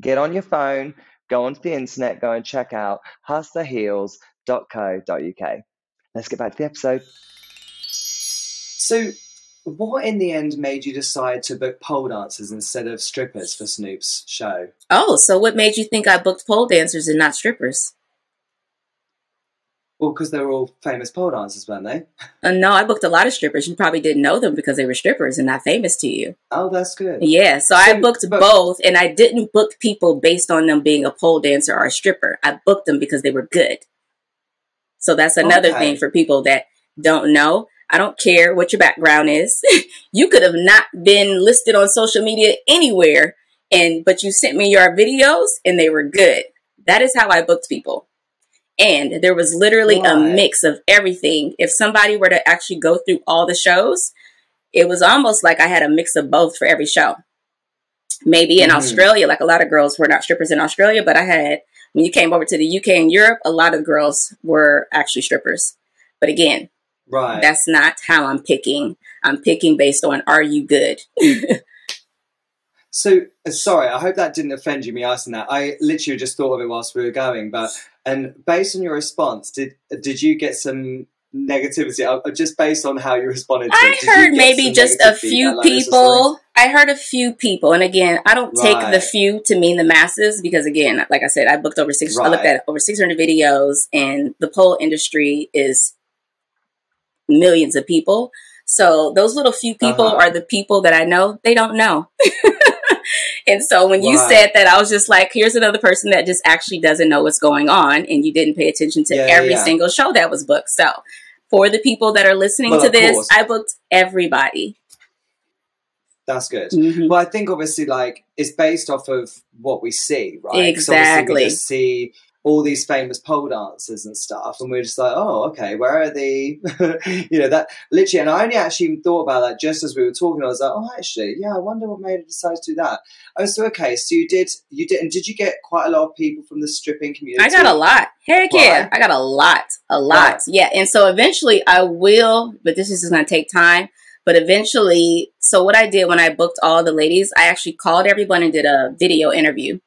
get on your phone, go onto the internet, go and check out hustlerheels.co.uk. Let's get back to the episode. So, what in the end made you decide to book pole dancers instead of strippers for Snoop's show? oh so what made you think i booked pole dancers and not strippers Well, because they were all famous pole dancers, weren't they? Uh, no, I booked a lot of strippers. You probably didn't know them because they were strippers and not famous to you. Oh, that's good. Yeah, so, I booked but- both, and I didn't book people based on them being a pole dancer or a stripper. I booked them because they were good. So that's another Okay. thing for people that don't know. I don't care what your background is. you could have not been listed on social media anywhere, and but you sent me your videos and they were good. That is how I booked people. And there was literally a mix of everything. If somebody were to actually go through all the shows, it was almost like I had a mix of both for every show. Maybe in Mhm. Australia, like a lot of girls were not strippers in Australia, but I had, when you came over to the UK and Europe, a lot of girls were actually strippers. But again, Right. that's not how I'm picking. I'm picking based on are you good? So uh, sorry, I hope that didn't offend you me asking that. I literally just thought of it whilst we were going, but and based on your response, did did you get some negativity? Uh, Just based on how you responded to I heard maybe just a few like people. I heard a few people, and again, I don't take the few to mean the masses because, again, like I said, I booked over six. I looked at over six hundred videos, and the pole industry is millions of people. So those little few people Uh-huh. are the people that I know. They don't know. and so when you Right. said that, I was just like, here's another person that just actually doesn't know what's going on, and you didn't pay attention to Yeah, every yeah. single show that was booked. So for the people that are listening Well, to this, course. I booked everybody. That's good. Mhm. Well, I think obviously, like it's based off of what we see, right? Exactly. we just see all these famous pole dancers and stuff, and we're just like, oh, okay, where are the, you know, that literally. And I only actually thought about that just as we were talking. I was like, oh, actually, yeah, I wonder what made her decide to do that. Oh, so okay, so you did, you did, and did you get quite a lot of people from the stripping community? I got a lot. Heck yeah. I got a lot. A lot. Yeah. And so eventually I will, but this is just going to take time. But eventually, so what I did when I booked all the ladies, I actually called everyone and did a video interview.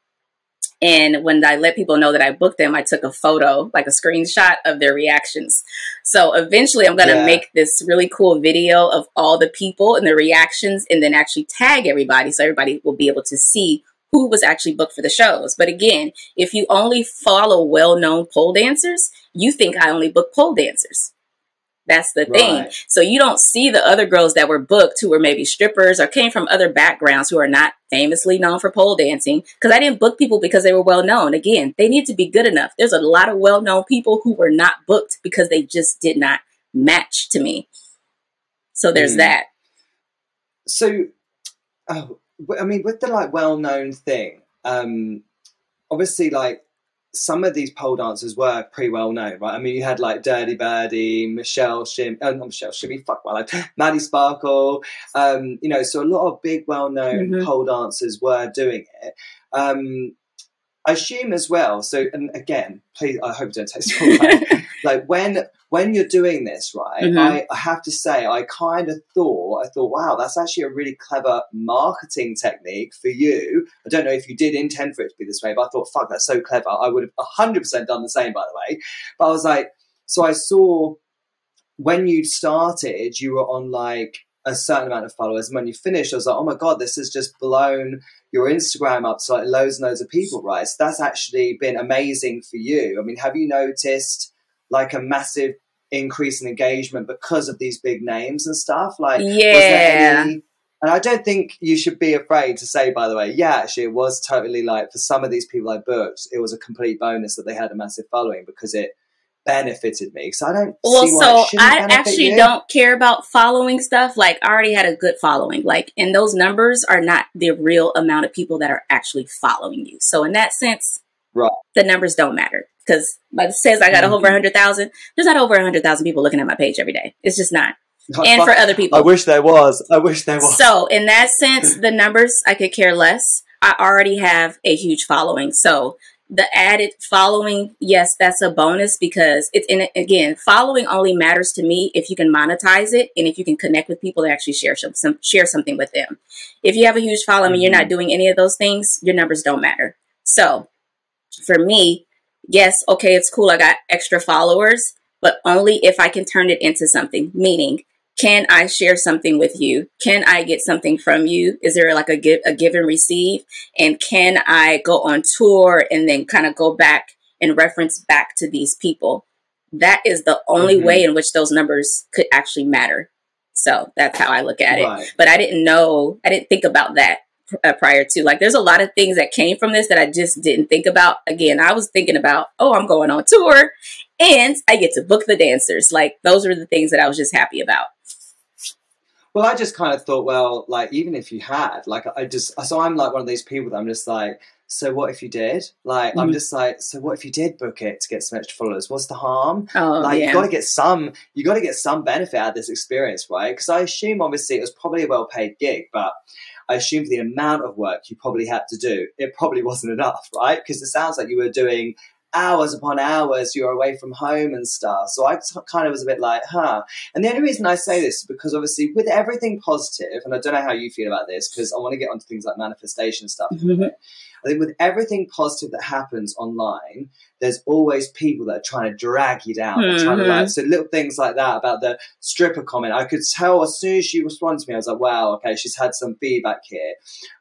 And when I let people know that I booked them, I took a photo, like a screenshot of their reactions. So eventually, I'm going to Yeah. make this really cool video of all the people and the reactions and then actually tag everybody so everybody will be able to see who was actually booked for the shows. But again, if you only follow well known pole dancers, you think I only book pole dancers. That's the thing. Right. So you don't see the other girls that were booked who were maybe strippers or came from other backgrounds who are not famously known for pole dancing. Because I didn't book people because they were well known. Again, they need to be good enough. There's a lot of well known people who were not booked because they just did not match to me. So there's Mm. that. So, oh, I mean, with the like well-known thing, um, obviously, like some of these pole dancers were pretty well known, right? I mean, you had like Dirty Birdie, Michelle Shim, uh, not Michelle Shimmy, fuck my life, Maddie Sparkle, um, you know, so a lot of big, well-known Mhm. pole dancers were doing it. Um, I assume as well. So, and again, please, I hope you don't take this wrong. way. like when when you're doing this, right? Mhm. I, I have to say, I kind of thought, I thought, wow, that's actually a really clever marketing technique for you. I don't know if you did intend for it to be this way, but I thought, fuck, that's so clever. I would have hundred percent done the same, by the way. But I was like, so I saw when you started, you were on like a certain amount of followers, and when you finished, I was like, oh my god, this has just blown your Instagram up to like loads and loads of people, right? So that's actually been amazing for you. I mean, have you noticed like a massive increase in engagement because of these big names and stuff? Like, Yeah. any- and I don't think you should be afraid to say, by the way, yeah, actually, it was totally like for some of these people I booked, it was a complete bonus that they had a massive following because it benefited me. So I don't Well, so I actually you. don't care about following stuff. Like, I already had a good following. Like, and those numbers are not the real amount of people that are actually following you. So, in that sense, Right. the numbers don't matter. Because, like it says, I got Mhm. over 100,000. There's not over a 100,000 people looking at my page every day. It's just not. And for other people. I wish there was. I wish there was. So, in that sense, the numbers I could care less. I already have a huge following. So, the added following, yes, that's a bonus because it's in again, following only matters to me if you can monetize it and if you can connect with people that actually share some, some share something with them. If you have a huge following and you're not doing any of those things, your numbers don't matter. So, for me, yes, okay, it's cool I got extra followers, but only if I can turn it into something. Meaning, can I share something with you? Can I get something from you? Is there like a give a give and receive? And can I go on tour and then kind of go back and reference back to these people? That is the only Mhm. way in which those numbers could actually matter. So that's how I look at it. But I didn't know, I didn't think about that uh, prior to. Like, there's a lot of things that came from this that I just didn't think about. Again, I was thinking about, oh, I'm going on tour and I get to book the dancers. Like, those were the things that I was just happy about. Well, I just kind of thought, well, like even if you had, like, I just so I'm like one of these people that I'm just like, so what if you did? Like, I'm Mhm. just like, so what if you did book it to get some extra followers? What's the harm? Oh, like yeah. you got to get some you got to get some benefit out of this experience right because i assume obviously it was probably a well-paid gig but i assume for the amount of work you probably had to do it probably wasn't enough right? Because it sounds like you were doing hours upon hours you were away from home and stuff. So i t- kind of was a bit like huh. And the only reason i say this is because obviously with everything positive and i don't know how you feel about this because i want to get onto things like manifestation stuff Mhm. I think with everything positive that happens online, there's always people that are trying to drag you down. They're trying to like mm-hmm. so little things like that about the stripper comment. I could tell as soon as she responded to me, I was like, wow, okay, she's had some feedback here.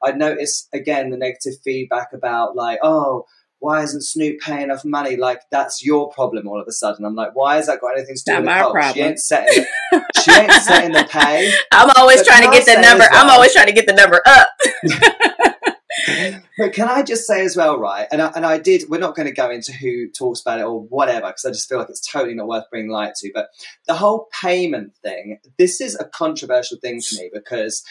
I noticed again the negative feedback about like, oh, why isn't Snoop paying enough money? Like that's your problem all of a sudden. I'm like, why has that got anything to do Not with my Nicole? She problem. ain't setting she ain't setting the pay. I'm always But trying to get the number. I'm always trying to get the number up. but can I just say as well, right? And I, and I did. We're not going to go into who talks about it or whatever because I just feel like it's totally not worth bringing light to. But the whole payment thing, this is a controversial thing for me because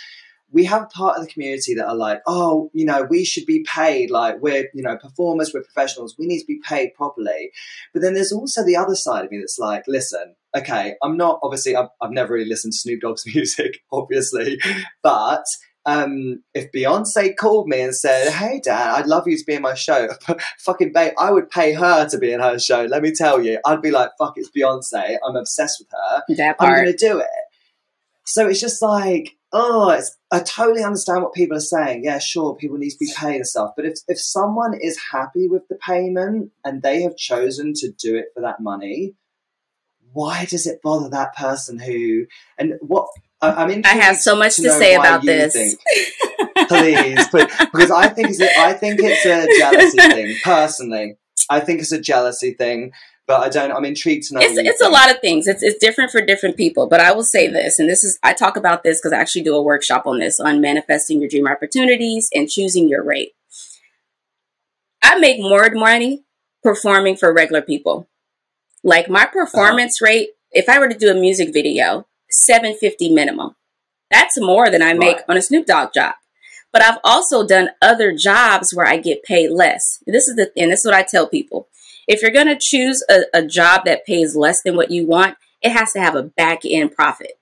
we have part of the community that are like, oh, you know, we should be paid. Like we're, you know, performers, we're professionals. We need to be paid properly. But then there's also the other side of me that's like, listen, okay, I'm not obviously. I've, I've never really listened to Snoop Dogg's music, obviously, but um, if Beyonce called me and said, "Hey, Dad, I'd love you to be in my show," fucking babe, I would pay her to be in her show. Let me tell you, I'd be like, "Fuck, it's Beyonce. I'm obsessed with her. That I'm going to do it." So it's just like, oh, it's, I totally understand what people are saying. Yeah, sure, people need to be paid and stuff. But if if someone is happy with the payment and they have chosen to do it for that money, why does it bother that person who and what? I, I'm I have so much to know say about this. think- please, but, because I think it's a, I think it's a jealousy thing. Personally, I think it's a jealousy thing but I don't. I'm intrigued to know. It's it's a lot of things. It's it's different for different people. But I will say this, and this is I talk about this because I actually do a workshop on this on manifesting your dream opportunities and choosing your rate. I make more money performing for regular people. Like my performance uh-huh. rate, if I were to do a music video, seven fifty minimum. That's more than I make right. on a Snoop Dogg job. But I've also done other jobs where I get paid less. This is the and this is what I tell people if you're going to choose a, a job that pays less than what you want, it has to have a back end profit.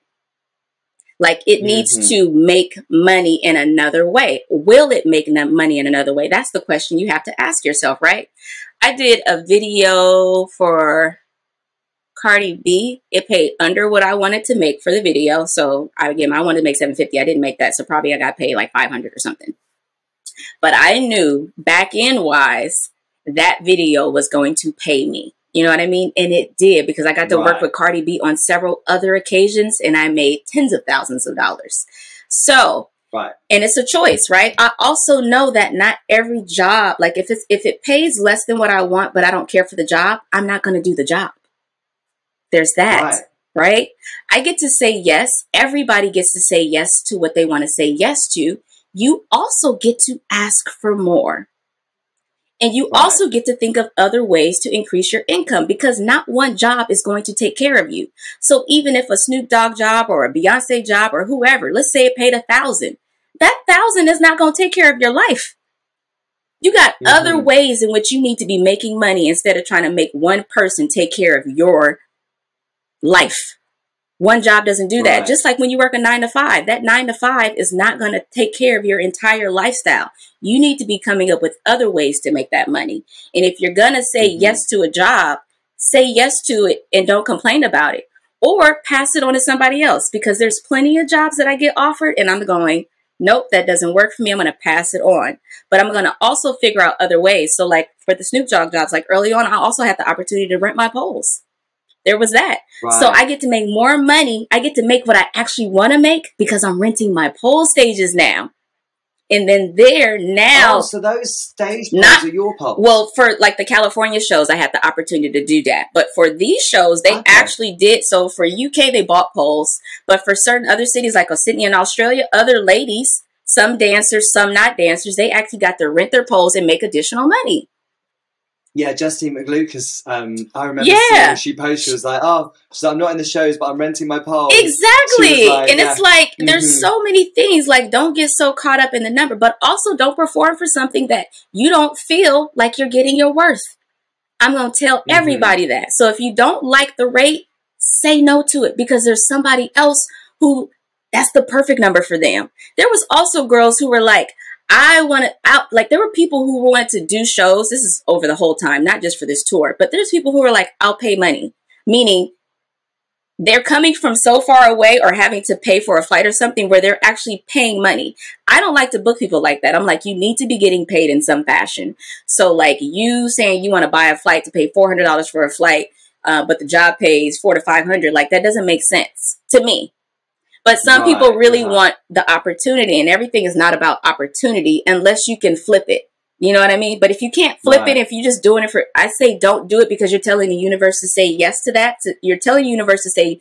Like it needs mm-hmm. to make money in another way. Will it make that money in another way? That's the question you have to ask yourself, right? I did a video for Cardi B. It paid under what I wanted to make for the video. So I again, I wanted to make 750. I didn't make that. So probably I got paid like 500 or something. But I knew back end wise that video was going to pay me. You know what I mean? And it did because I got to right. work with Cardi B on several other occasions and I made tens of thousands of dollars. So, right. and it's a choice, right? I also know that not every job, like if it's if it pays less than what I want but I don't care for the job, I'm not going to do the job. There's that. Right. right? I get to say yes. Everybody gets to say yes to what they want to say yes to. You also get to ask for more. And you right. also get to think of other ways to increase your income because not one job is going to take care of you. So even if a Snoop Dogg job or a Beyonce job or whoever, let's say it paid a thousand, that thousand is not going to take care of your life. You got mm-hmm. other ways in which you need to be making money instead of trying to make one person take care of your life. One job doesn't do that. Right. Just like when you work a nine to five, that nine to five is not going to take care of your entire lifestyle. You need to be coming up with other ways to make that money. And if you're going to say mm-hmm. yes to a job, say yes to it and don't complain about it or pass it on to somebody else because there's plenty of jobs that I get offered and I'm going, nope, that doesn't work for me. I'm going to pass it on. But I'm going to also figure out other ways. So like for the Snoop Dogg jobs, like early on, I also had the opportunity to rent my poles. There was that. Right. So I get to make more money. I get to make what I actually want to make because I'm renting my pole stages now. And then there now. Oh, so those stage poles not, are your poles. Well, for like the California shows, I had the opportunity to do that. But for these shows, they okay. actually did. So for UK, they bought poles. But for certain other cities like Sydney and Australia, other ladies, some dancers, some not dancers, they actually got to rent their poles and make additional money. Yeah, Justine McLucas. Um, I remember yeah. seeing she posted. She was like, "Oh, like, I'm not in the shows, but I'm renting my pole." Exactly, like, and yeah. it's like mm-hmm. there's so many things. Like, don't get so caught up in the number, but also don't perform for something that you don't feel like you're getting your worth. I'm gonna tell mm-hmm. everybody that. So if you don't like the rate, say no to it because there's somebody else who that's the perfect number for them. There was also girls who were like, I wanted out like there were people who wanted to do shows. This is over the whole time, not just for this tour, but there's people who are like, I'll pay money, meaning they're coming from so far away or having to pay for a flight or something where they're actually paying money. I don't like to book people like that. I'm like, you need to be getting paid in some fashion. So, like you saying you want to buy a flight to pay $400 for a flight, uh, but the job pays four to 500, like that doesn't make sense to me. But some right, people really right. want the opportunity, and everything is not about opportunity unless you can flip it. You know what I mean? But if you can't flip right. it, if you're just doing it for, I say don't do it because you're telling the universe to say yes to that. To, you're telling the universe to say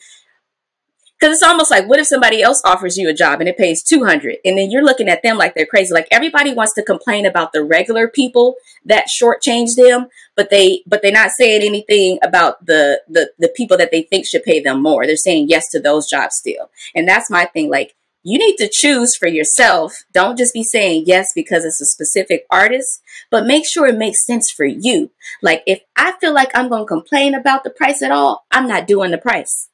because it's almost like, what if somebody else offers you a job and it pays 200 and then you're looking at them like they're crazy. Like everybody wants to complain about the regular people that shortchange them, but they, but they're not saying anything about the, the, the people that they think should pay them more. They're saying yes to those jobs still. And that's my thing. Like you need to choose for yourself. Don't just be saying yes because it's a specific artist, but make sure it makes sense for you. Like if I feel like I'm going to complain about the price at all, I'm not doing the price.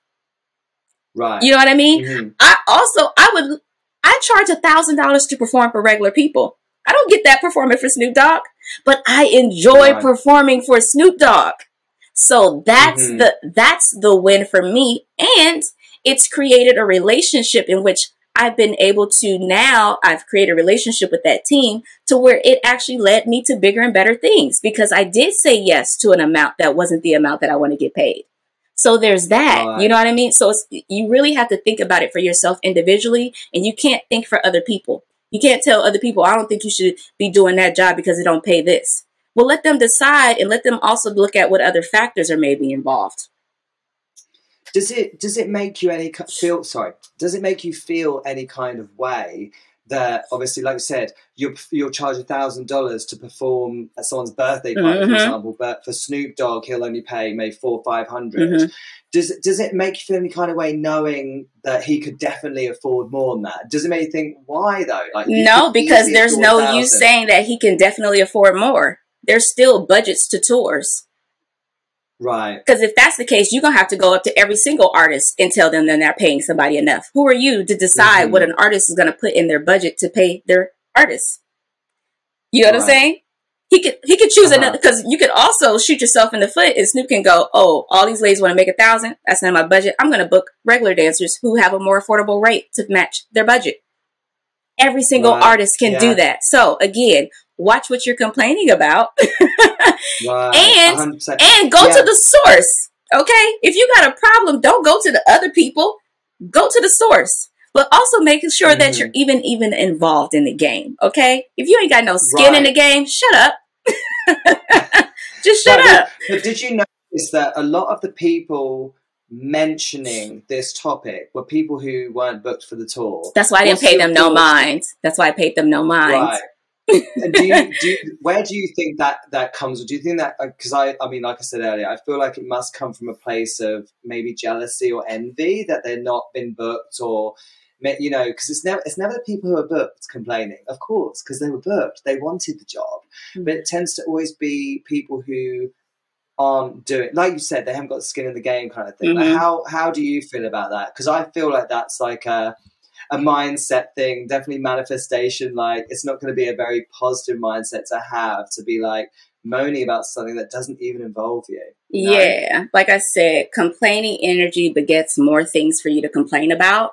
Right. You know what I mean? Mm-hmm. I also I would I charge a thousand dollars to perform for regular people. I don't get that performing for Snoop Dogg, but I enjoy right. performing for Snoop Dogg. So that's mm-hmm. the that's the win for me. And it's created a relationship in which I've been able to now I've created a relationship with that team to where it actually led me to bigger and better things because I did say yes to an amount that wasn't the amount that I want to get paid. So there's that. Right. You know what I mean? So you really have to think about it for yourself individually, and you can't think for other people. You can't tell other people, I don't think you should be doing that job because it don't pay this. Well, let them decide and let them also look at what other factors are maybe involved. Does it does it make you any feel sorry? Does it make you feel any kind of way that obviously, like you said, you're you'll charge a thousand dollars to perform at someone's birthday party, for Mhm. example, but for Snoop Dogg, he'll only pay maybe four five hundred. Mhm. Does it does it make you feel any kind of way knowing that he could definitely afford more than that? Does it make you think why though? Like No, because there's no 1,000. use saying that he can definitely afford more. There's still budgets to tours. Right. Because if that's the case, you're gonna have to go up to every single artist and tell them they're not paying somebody enough. Who are you to decide Mhm. what an artist is gonna put in their budget to pay their artists? You know what I'm saying? He could he could choose Uh-huh. another because you could also shoot yourself in the foot and Snoop can go, Oh, all these ladies want to make a thousand, that's not my budget. I'm gonna book regular dancers who have a more affordable rate to match their budget. Every single Right. artist can Yeah. do that. So again, watch what you're complaining about Right. And- 100%. and go Yeah. to the source. Okay? If you got a problem, don't go to the other people. Go to the source. But also making sure that Mhm. you're even even involved in the game. Okay? If you ain't got no skin in the game, shut up. Just shut Right, up. But, but did you notice that a lot of the people mentioning this topic were people who weren't booked for the tour? That's why I didn't What's pay them no mind. That's why I paid them no mind. Right. And do you, do you, where do you think that that comes? Do you think that because I I mean like I said earlier, I feel like it must come from a place of maybe jealousy or envy that they're not been booked or you know because it's never it's never the people who are booked complaining, of course, because they were booked, they wanted the job, Mm. but it tends to always be people who aren't doing like you said they haven't got skin in the game kind of thing. Like Mhm. how how do you feel about that? Because I feel like that's like a a mindset thing, definitely manifestation. Like it's not going to be a very positive mindset to have to be like moaning about something that doesn't even involve you. you know? Yeah, like I said, complaining energy begets more things for you to complain about.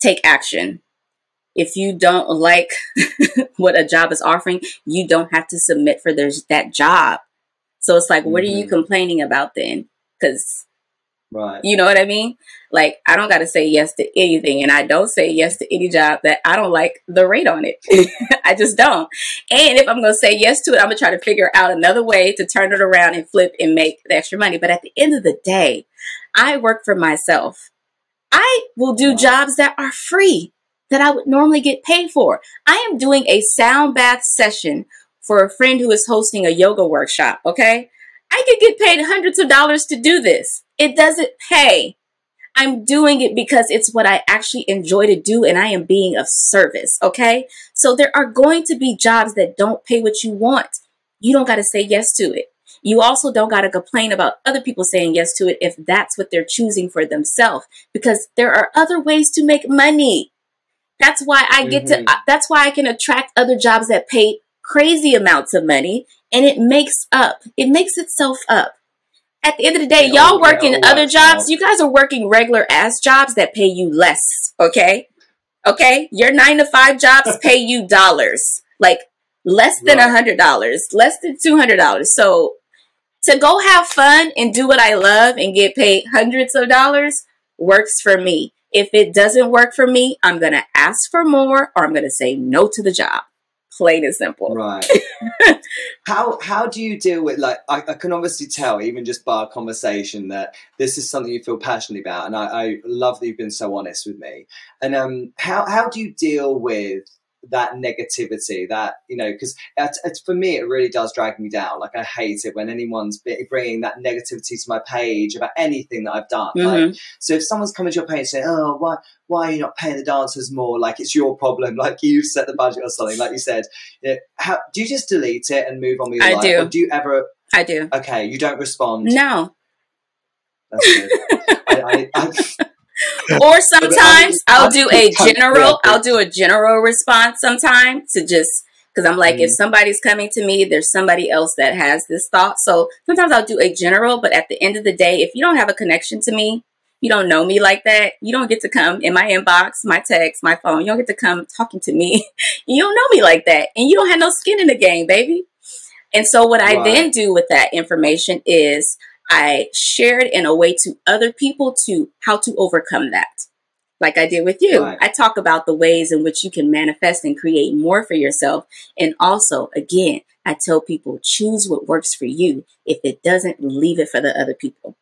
Take action. If you don't like what a job is offering, you don't have to submit for there's that job. So it's like, what are you Mhm. complaining about then? Because Right. you know what I mean? Like, I don't got to say yes to anything, and I don't say yes to any job that I don't like the rate on it. I just don't. And if I'm going to say yes to it, I'm going to try to figure out another way to turn it around and flip and make the extra money. But at the end of the day, I work for myself. I will do Wow. jobs that are free that I would normally get paid for. I am doing a sound bath session for a friend who is hosting a yoga workshop, okay? I could get paid hundreds of dollars to do this. It doesn't pay. I'm doing it because it's what I actually enjoy to do and I am being of service, okay? So there are going to be jobs that don't pay what you want. You don't got to say yes to it. You also don't got to complain about other people saying yes to it if that's what they're choosing for themselves because there are other ways to make money. That's why I get Mhm. to, that's why I can attract other jobs that pay crazy amounts of money and it makes up, it makes itself up. At the end of the day, y'all working it all other jobs. You guys are working regular ass jobs that pay you less. Okay. Okay. Your nine to five jobs pay you dollars, like less than a hundred dollars, less than two hundred dollars. So to go have fun and do what I love and get paid hundreds of dollars works for me. If it doesn't work for me, I'm going to ask for more or I'm going to say no to the job. Plain and simple. Right. how how do you deal with like I, I can obviously tell even just by our conversation that this is something you feel passionately about and I, I love that you've been so honest with me. And um how how do you deal with that negativity that you know because it's, it's for me it really does drag me down like i hate it when anyone's bringing that negativity to my page about anything that i've done like Mhm. so if someone's coming to your page saying, "Oh, why why are you not paying the dancers more? Like it's your problem. Like you set the budget or something." Like you said, you know, how, do you just delete it and move on with your I life, do. or do you ever? I do. Okay, you don't respond. No. That's good. I, I, I, or sometimes I'll do a general I'll do a general response sometimes to just because I'm like if Mhm. somebody's coming to me there's somebody else that has this thought. So sometimes I'll do a general but at the end of the day if you don't have a connection to me you don't know me like that you don't get to come in my inbox my text my phone you don't get to come talking to me. You don't know me like that and you don't have no skin in the game baby. And so what I then do with that information is I share it in a way to other people to how to overcome that. like I did with you. Right. I talk about the ways in which you can manifest and create more for yourself. And also, again, I tell people choose what works for you. If it doesn't, leave it for the other people.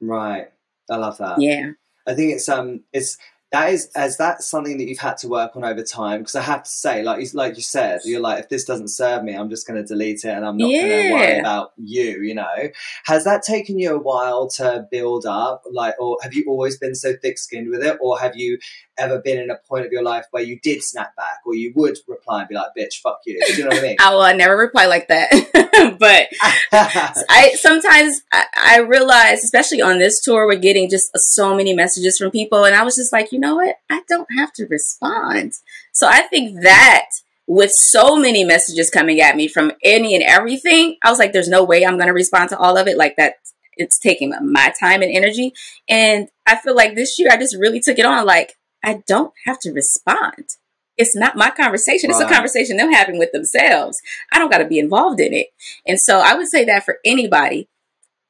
Right. I love that. Yeah. I think it's um it's that is as that's something that you've had to work on over time because I have to say like you, like you said you're like if this doesn't serve me I'm just going to delete it and I'm not going to worry about you you know? Has that taken you a while to build up like or have you always been so thick skinned with it or have you ever been in a point of your life where you did snap back or you would reply and be like bitch fuck you do you know what I mean I will I never reply like that. but I sometimes I, I realize, especially on this tour, we're getting just so many messages from people, and I was just like, you know what? I don't have to respond. So I think that with so many messages coming at me from any and everything, I was like, there's no way I'm going to respond to all of it. Like that, it's taking my time and energy. And I feel like this year I just really took it on. Like I don't have to respond. It's not my conversation. It's a conversation they're having with themselves. I don't got to be involved in it. And so I would say that for anybody,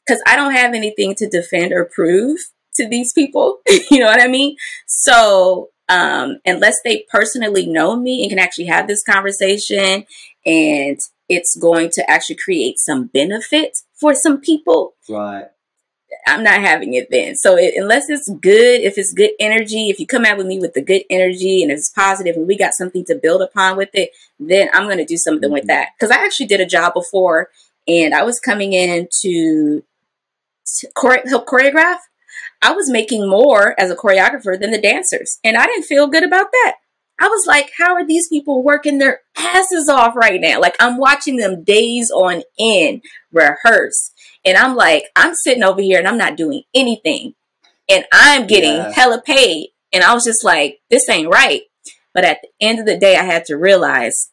because I don't have anything to defend or prove to these people. you know what I mean? So um, unless they personally know me and can actually have this conversation and it's going to actually create some benefit for some people, right I'm not having it then. So it, unless it's good, if it's good energy, if you come out with me with the good energy and it's positive and we got something to build upon with it, then I'm going to do something with Mhm. that. Because I actually did a job before and I was coming in to, to chore- help choreograph. I was making more as a choreographer than the dancers. And I didn't feel good about that. I was like, how are these people working their asses off right now? Like, I'm watching them days on end rehearse. And I'm like, I'm sitting over here and I'm not doing anything. And I'm getting Yeah. hella paid. And I was just like, this ain't right. But at the end of the day, I had to realize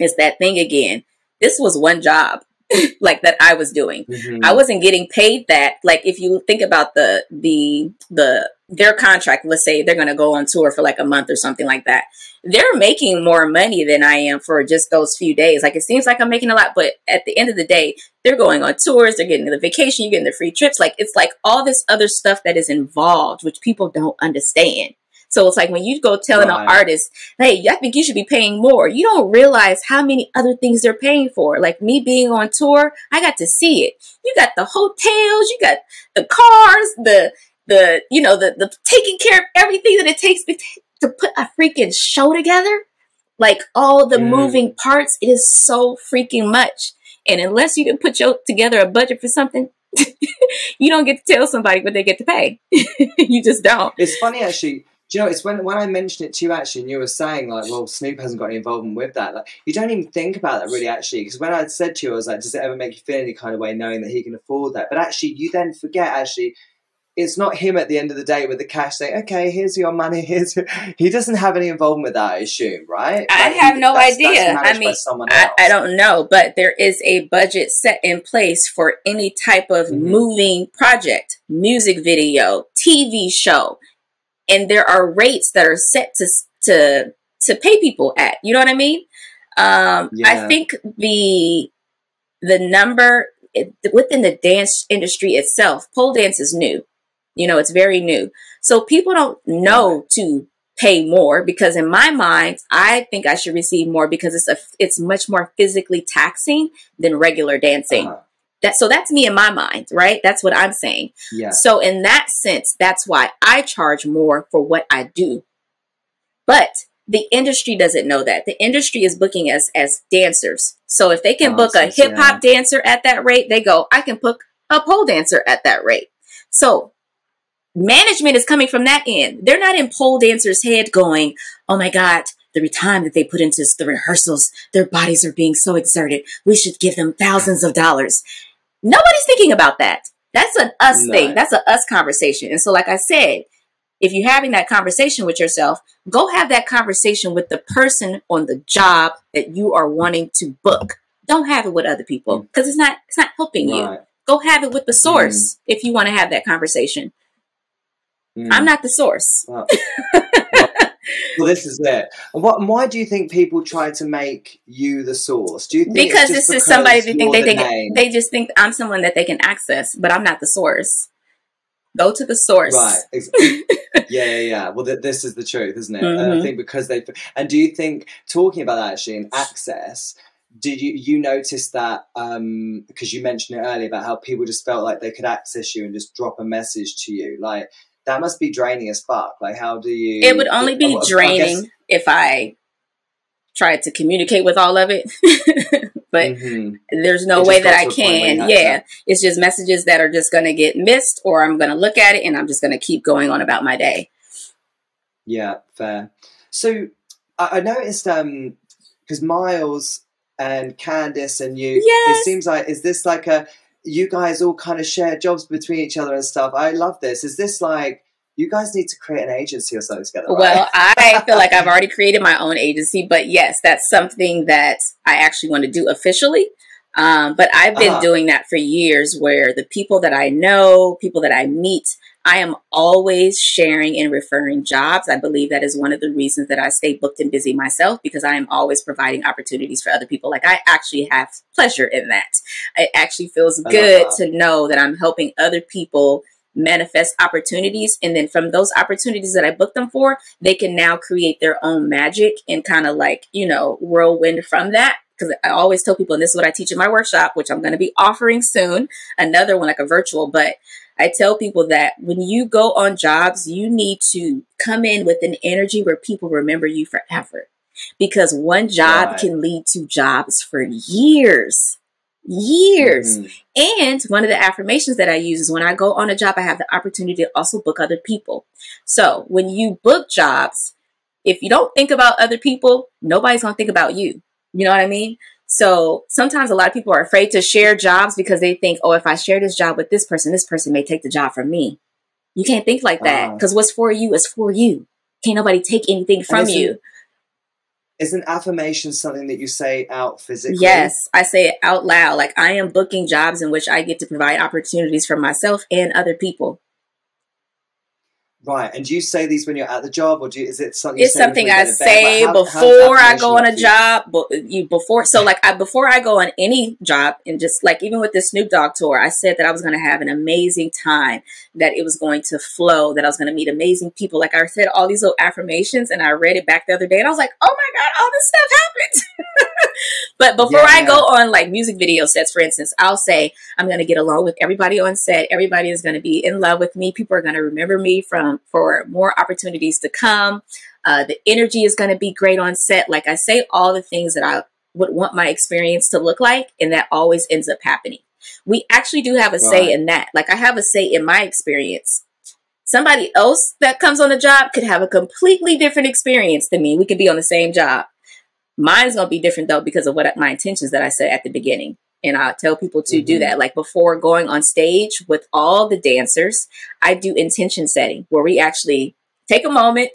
it's that thing again. This was one job like that I was doing. Mhm. I wasn't getting paid that. Like if you think about the the the their contract, let's say they're gonna go on tour for like a month or something like that. They're making more money than I am for just those few days. Like it seems like I'm making a lot, but at the end of the day, they're going on tours, they're getting the vacation, you're getting the free trips. Like it's like all this other stuff that is involved, which people don't understand. So it's like when you go telling an artist, hey, I think you should be paying more. You don't realize how many other things they're paying for. Like me being on tour, I got to see it. You got the hotels, you got the cars, the the you know the the taking care of everything that it takes to, put a freaking show together. Like all the Mm. moving parts, it is so freaking much. And unless you can put your, together a budget for something, you don't get to tell somebody what they get to pay. you just don't. It's funny actually. Do you know? It's when when I mentioned it to you actually, and you were saying like, "Well, Snoop hasn't got any involvement with that." Like, you don't even think about that really, actually. Because when I said to you, I was like, "Does it ever make you feel any kind of way knowing that he can afford that?" But actually, you then forget actually. It's not him at the end of the day with the cash saying, "Okay, here's your money." Here's your... he doesn't have any involvement with that, I assume, right? I Like, have he- no that's- idea. That's I mean, I. I don't know, but there is a budget set in place for any type of Mhm. moving project, music video, TV show, and there are rates that are set to to to pay people at. You know what I mean? Um, Yeah. I think the the number it, within the dance industry itself, pole dance is new. You know, it's very new, so people don't know to pay more because in my mind i think i should receive more because it's a it's much more physically taxing than regular dancing. Uh-huh. that so that's me in my mind right? That's what i'm saying. Yeah. so in that sense that's why i charge more for what i do. But the industry doesn't know that. The industry is booking us as dancers. So if they can book a hip hop dancer at that rate they go i can book a pole dancer at that rate. So management is coming from that end. They're not in pole dancers' head going, oh my God, the time that they put into the rehearsals, their bodies are being so exerted. We should give them thousands of dollars. Nobody's thinking about that. That's an us No. thing. That's a us conversation. And so, like I said, if you're having that conversation with yourself, go have that conversation with the person on the job that you are wanting to book. Don't have it with other people because it's not it's not helping you. Go have it with the source mm-hmm. if you want to have that conversation. Mm. I'm not the source. Well, well, this is it. What? Why do you think people try to make you the source? Do you think because this is somebody they think they the think name? they just think I'm someone that they can access, but I'm not the source. Go to the source. Right. Ex- yeah, yeah, yeah. Well, th- this is the truth, isn't it? And I Mhm. think because they and do you think talking about that actually in access, did you you notice that um because you mentioned it earlier about how people just felt like they could access you and just drop a message to you, like that must be draining as fuck. Like, how do you? It would only be I- I guess- draining if I tried to communicate with all of it. but Mhm. there's no way that I to a point where you can. to- Yeah. It's just messages that are just going to get missed, or I'm going to look at it and I'm just going to keep going on about my day. Yeah, fair. So I, I noticed um because Miles and Candice and you, Yes. it seems like is this like a you guys all kind of share jobs between each other and stuff. I love this. Is this like you guys need to create an agency or something together? right? Well, I feel like I've already created my own agency, but yes, that's something that I actually want to do officially. Um, but I've been Uh-huh. doing that for years where the people that I know, people that I meet, I am always sharing and referring jobs. I believe that is one of the reasons that I stay booked and busy myself because I am always providing opportunities for other people. Like I actually have pleasure in that. It actually feels good to know that I'm helping other people manifest opportunities. And then from those opportunities that I book them for, they can now create their own magic and kind of like, you know, whirlwind from that. Because I always tell people, and this is what I teach in my workshop, which I'm going to be offering soon, another one like a virtual. But I tell people that when you go on jobs, you need to come in with an energy where people remember you forever. Because one job Right. can lead to jobs for years. Years. Mhm. And one of the affirmations that I use is when I go on a job, I have the opportunity to also book other people. So when you book jobs, if you don't think about other people, nobody's going to think about you. You know what I mean? So sometimes a lot of people are afraid to share jobs because they think, oh, if I share this job with this person, this person may take the job from me. You can't think like that because what's for you is for you. Can't nobody take anything from isn't- you. Isn't affirmation something that you say out physically? Yes, I say it out loud. Like I am booking jobs in which I get to provide opportunities for myself and other people. Right. And do you say these when you're at the job, or do you, is it something? you It's say something I go to bed? say Like, how- before I go on a you? job. But you before, so like I before I go on any job, and just like even with this Snoop Dogg tour, I said that I was going to have an amazing time, that it was going to flow, that I was going to meet amazing people. Like I said, all these little affirmations, and I read it back the other day, and I was like, oh my god, all this stuff happened. but before I Yeah. go on like music video sets, for instance, I'll say I'm going to get along with everybody on set. Everybody is going to be in love with me. People are going to remember me from for more opportunities to come. Uh, the energy is going to be great on set. Like I say, all the things that I would want my experience to look like, and that always ends up happening. We actually do have a say in that. Like I have a say in my experience. Somebody else that comes on the job could have a completely different experience than me. We could be on the same job. Mine's gonna be different though because of what my intentions that I said at the beginning. And I tell people to do Mhm. that. Like before going on stage with all the dancers, I do intention setting where we actually take a moment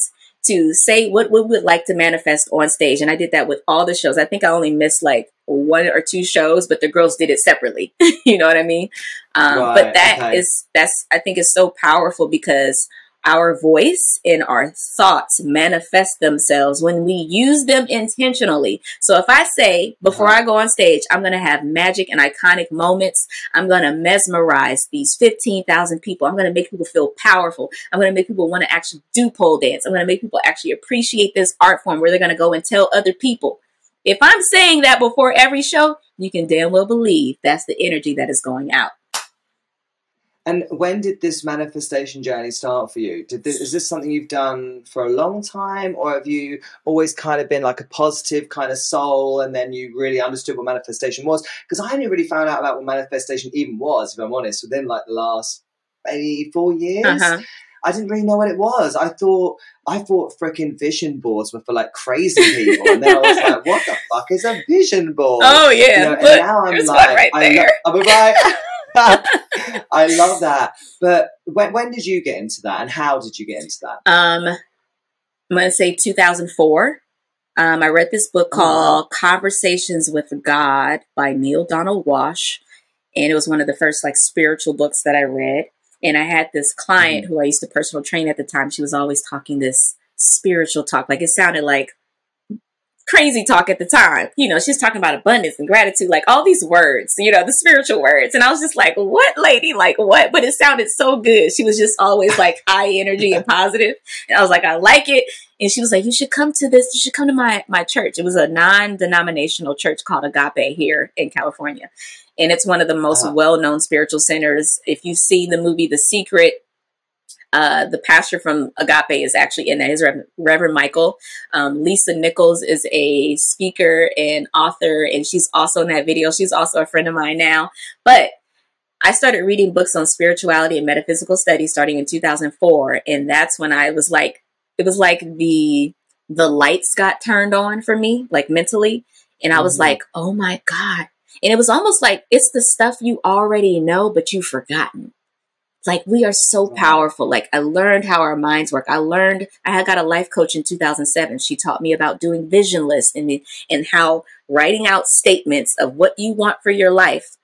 to say what we would like to manifest on stage. And I did that with all the shows. I think I only missed like one or two shows, but the girls did it separately. you know what I mean? Um, Right, but that is okay. that's I think is so powerful because our voice and our thoughts manifest themselves when we use them intentionally. So if I say before Uh-huh. I go on stage, I'm going to have magic and iconic moments, I'm going to mesmerize these 15,000 people. I'm going to make people feel powerful. I'm going to make people want to actually do pole dance. I'm going to make people actually appreciate this art form where they're going to go and tell other people. If I'm saying that before every show, you can damn well believe that's the energy that is going out. And when did this manifestation journey start for you? Did this, is this something you've done for a long time, or have you always kind of been like a positive kind of soul, and then you really understood what manifestation was? Because I only really found out about what manifestation even was, if I'm honest, within like the last maybe four years. Uh-huh. I didn't really know what it was. I thought I thought freaking vision boards were for like crazy people, and then I was like, "What the fuck is a vision board?" Oh yeah, You know, and now I'm like, right I lo- there. I'm right. I love that. But when, when did you get into that, and how did you get into that? um, I'm gonna say 2004. Um, I read this book called Conversations with God by Neale Donald Walsch, and it was one of the first like spiritual books that I read. And I had this client who I used to personal train at the time. She was always talking this spiritual talk, like it sounded like crazy talk at the time. You know, she's talking about abundance and gratitude, like all these words, you know, the spiritual words. And I was just like, what lady? Like what? But it sounded so good. She was just always like high energy and positive. And I was like, I like it. And she was like, you should come to this. You should come to my, my church. It was a non-denominational church called Agape here in California. And it's one of the most uh-huh. well-known spiritual centers. If you see the movie The Secret, uh, the pastor from Agape is actually in that. His Reverend, Reverend Michael. Um, Lisa Nichols is a speaker and author, and she's also in that video. She's also a friend of mine now. But I started reading books on spirituality and metaphysical studies starting in 2004, and that's when I was like, it was like the the lights got turned on for me, like mentally, and I was mm-hmm. like, oh my god. And it was almost like it's the stuff you already know, but you've forgotten. Like we are so powerful. Like I learned how our minds work. I learned I had got a life coach in 2007. She taught me about doing vision lists and and how writing out statements of what you want for your life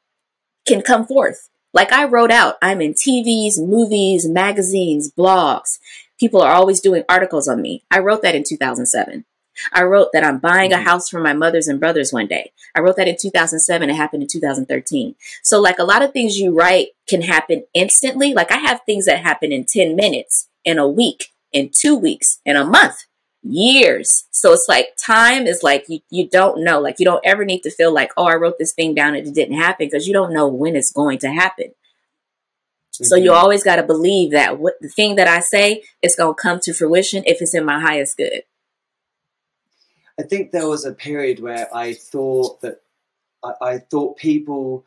can come forth. Like I wrote out, I'm in TVs, movies, magazines, blogs. People are always doing articles on me. I wrote that in 2007. I wrote that I'm buying a mm-hmm. house for my mothers and brothers one day. I wrote that in 2007. It happened in 2013. So, like a lot of things you write can happen instantly. Like I have things that happen in 10 minutes, in a week, in two weeks, in a month, years. So it's like time is like you, you don't know. Like you don't ever need to feel like, oh, I wrote this thing down and it didn't happen because you don't know when it's going to happen. Mm-hmm. So you mm-hmm. always got to believe that what the thing that I say is going to come to fruition if it's in my highest good. I think there was a period where I thought that I, I thought people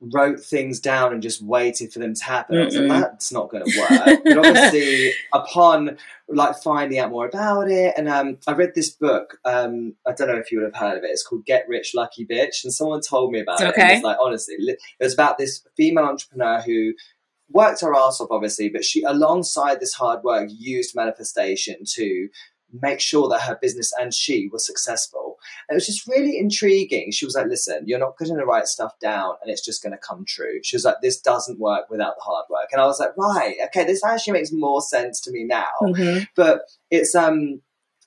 wrote things down and just waited for them to happen. Like, that's not going to work. but obviously, upon like finding out more about it, and um, I read this book. Um, I don't know if you would have heard of it. It's called Get Rich Lucky Bitch, and someone told me about okay. it. And like honestly, it was about this female entrepreneur who worked her ass off, obviously, but she, alongside this hard work, used manifestation to make sure that her business and she was successful. And it was just really intriguing. She was like, listen, you're not going to write stuff down and it's just going to come true. She was like, this doesn't work without the hard work. And I was like, right, okay, this actually makes more sense to me now. Mm-hmm. But it's, um,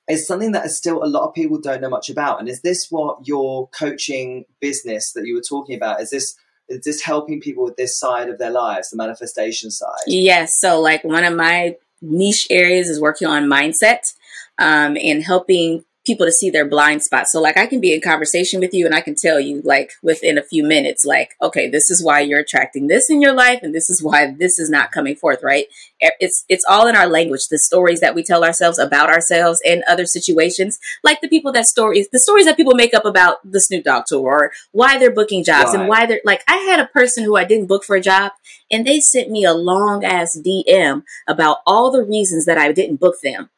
it's something that is still a lot of people don't know much about. And is this what your coaching business that you were talking about? Is this is this helping people with this side of their lives, the manifestation side? Yes. So like one of my niche areas is working on mindset um, and helping people to see their blind spots. So like I can be in conversation with you and I can tell you like within a few minutes, like, okay, this is why you're attracting this in your life and this is why this is not coming forth, right? It's it's all in our language, the stories that we tell ourselves about ourselves and other situations, like the people that stories the stories that people make up about the Snoop Dogg tour or why they're booking jobs right. and why they're like I had a person who I didn't book for a job and they sent me a long ass DM about all the reasons that I didn't book them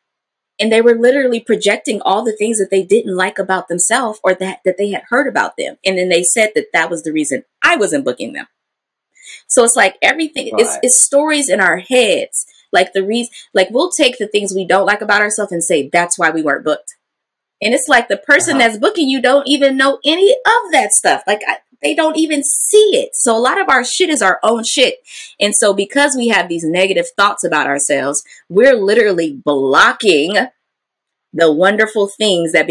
and they were literally projecting all the things that they didn't like about themselves or that, that they had heard about them. And then they said that that was the reason I wasn't booking them. So it's like everything, right. it's, it's stories in our heads. Like the reason, like we'll take the things we don't like about ourselves and say that's why we weren't booked. And it's like the person uh-huh. that's booking you don't even know any of that stuff. Like I, they don't even see it. So a lot of our shit is our own shit. And so because we have these negative thoughts about ourselves, we're literally blocking the wonderful things that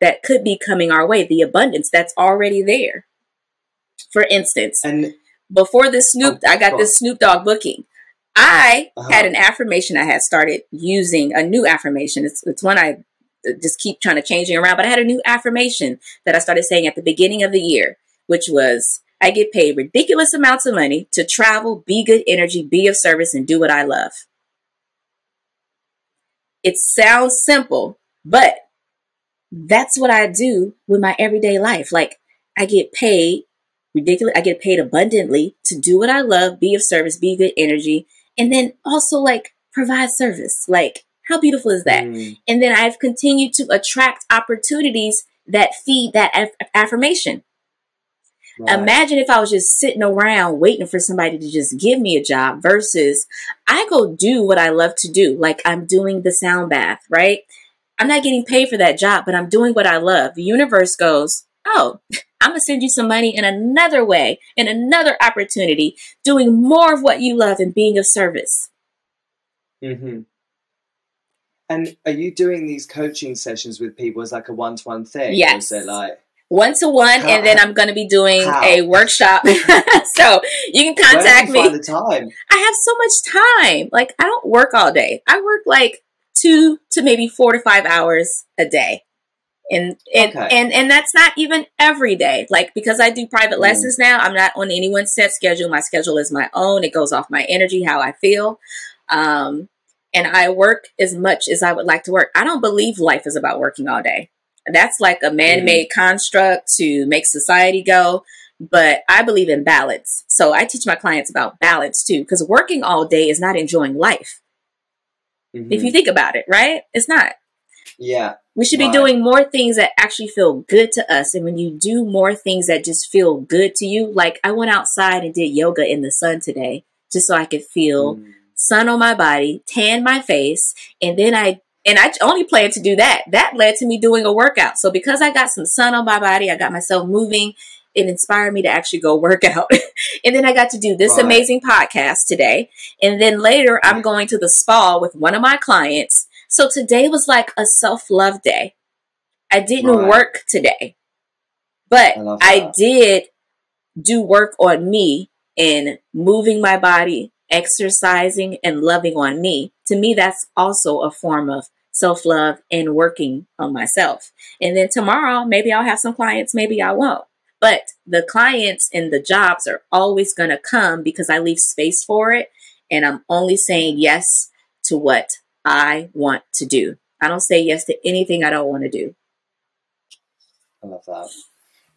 that could be coming our way, the abundance that's already there. For instance, and before the Snoop, oh, I got this Snoop Dogg booking. I uh-huh. had an affirmation I had started using, a new affirmation. It's, it's one I just keep trying to changing around, but I had a new affirmation that I started saying at the beginning of the year which was I get paid ridiculous amounts of money to travel, be good energy, be of service, and do what I love. It sounds simple, but that's what I do with my everyday life. Like I get paid ridiculous, I get paid abundantly to do what I love, be of service, be good energy, and then also like provide service. Like how beautiful is that? Mm. And then I've continued to attract opportunities that feed that af- affirmation. Right. Imagine if I was just sitting around waiting for somebody to just give me a job versus I go do what I love to do. Like I'm doing the sound bath, right? I'm not getting paid for that job, but I'm doing what I love. The universe goes, Oh, I'm going to send you some money in another way, in another opportunity, doing more of what you love and being of service. Mm-hmm. And are you doing these coaching sessions with people as like a one to one thing? Yes. Or is it like one to one, and then I'm going to be doing how? a workshop. so you can contact you me. find the time? I have so much time. Like I don't work all day. I work like two to maybe four to five hours a day. And and, Okay. and and that's not even every day. Like because I do private Mm. lessons now, I'm not on anyone's set schedule. My schedule is my own. It goes off my energy, how I feel. Um and I work as much as I would like to work. I don't believe life is about working all day. That's like a man-made construct to make society go but I believe in balance. So I teach my clients about balance too, because working all day is not enjoying life. Mhm. If you think about it, right? It's not. yeah, We should be doing more things that actually feel good to us. And when you do more things that just feel good to you, like I went outside and did yoga in the sun today just so I could feel Mm. sun on my body, tan my face, and then I and I only planned to do that. That led to me doing a workout. So because I got some sun on my body, I got myself moving. It inspired me to actually go work out. and then I got to do this amazing podcast today. And then later I'm going to the spa with one of my clients. So today was like a self-love day. I didn't Right. work today. But I I did do work on me in moving my body, exercising, and loving on me. To me, that's also a form of self love and working on myself. And then tomorrow, maybe I'll have some clients, maybe I won't. But the clients and the jobs are always going to come because I leave space for it. And I'm only saying yes to what I want to do. I don't say yes to anything I don't want to do. I love that.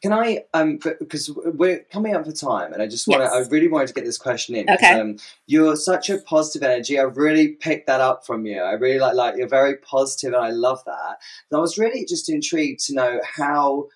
Can I, um, because we're coming up for time, and I just want to, Yes. I really wanted to get this question in. Okay. Um, you're such a positive energy. I really picked that up from you. I really like, like you're very positive, and I love that. And I was really just intrigued to know how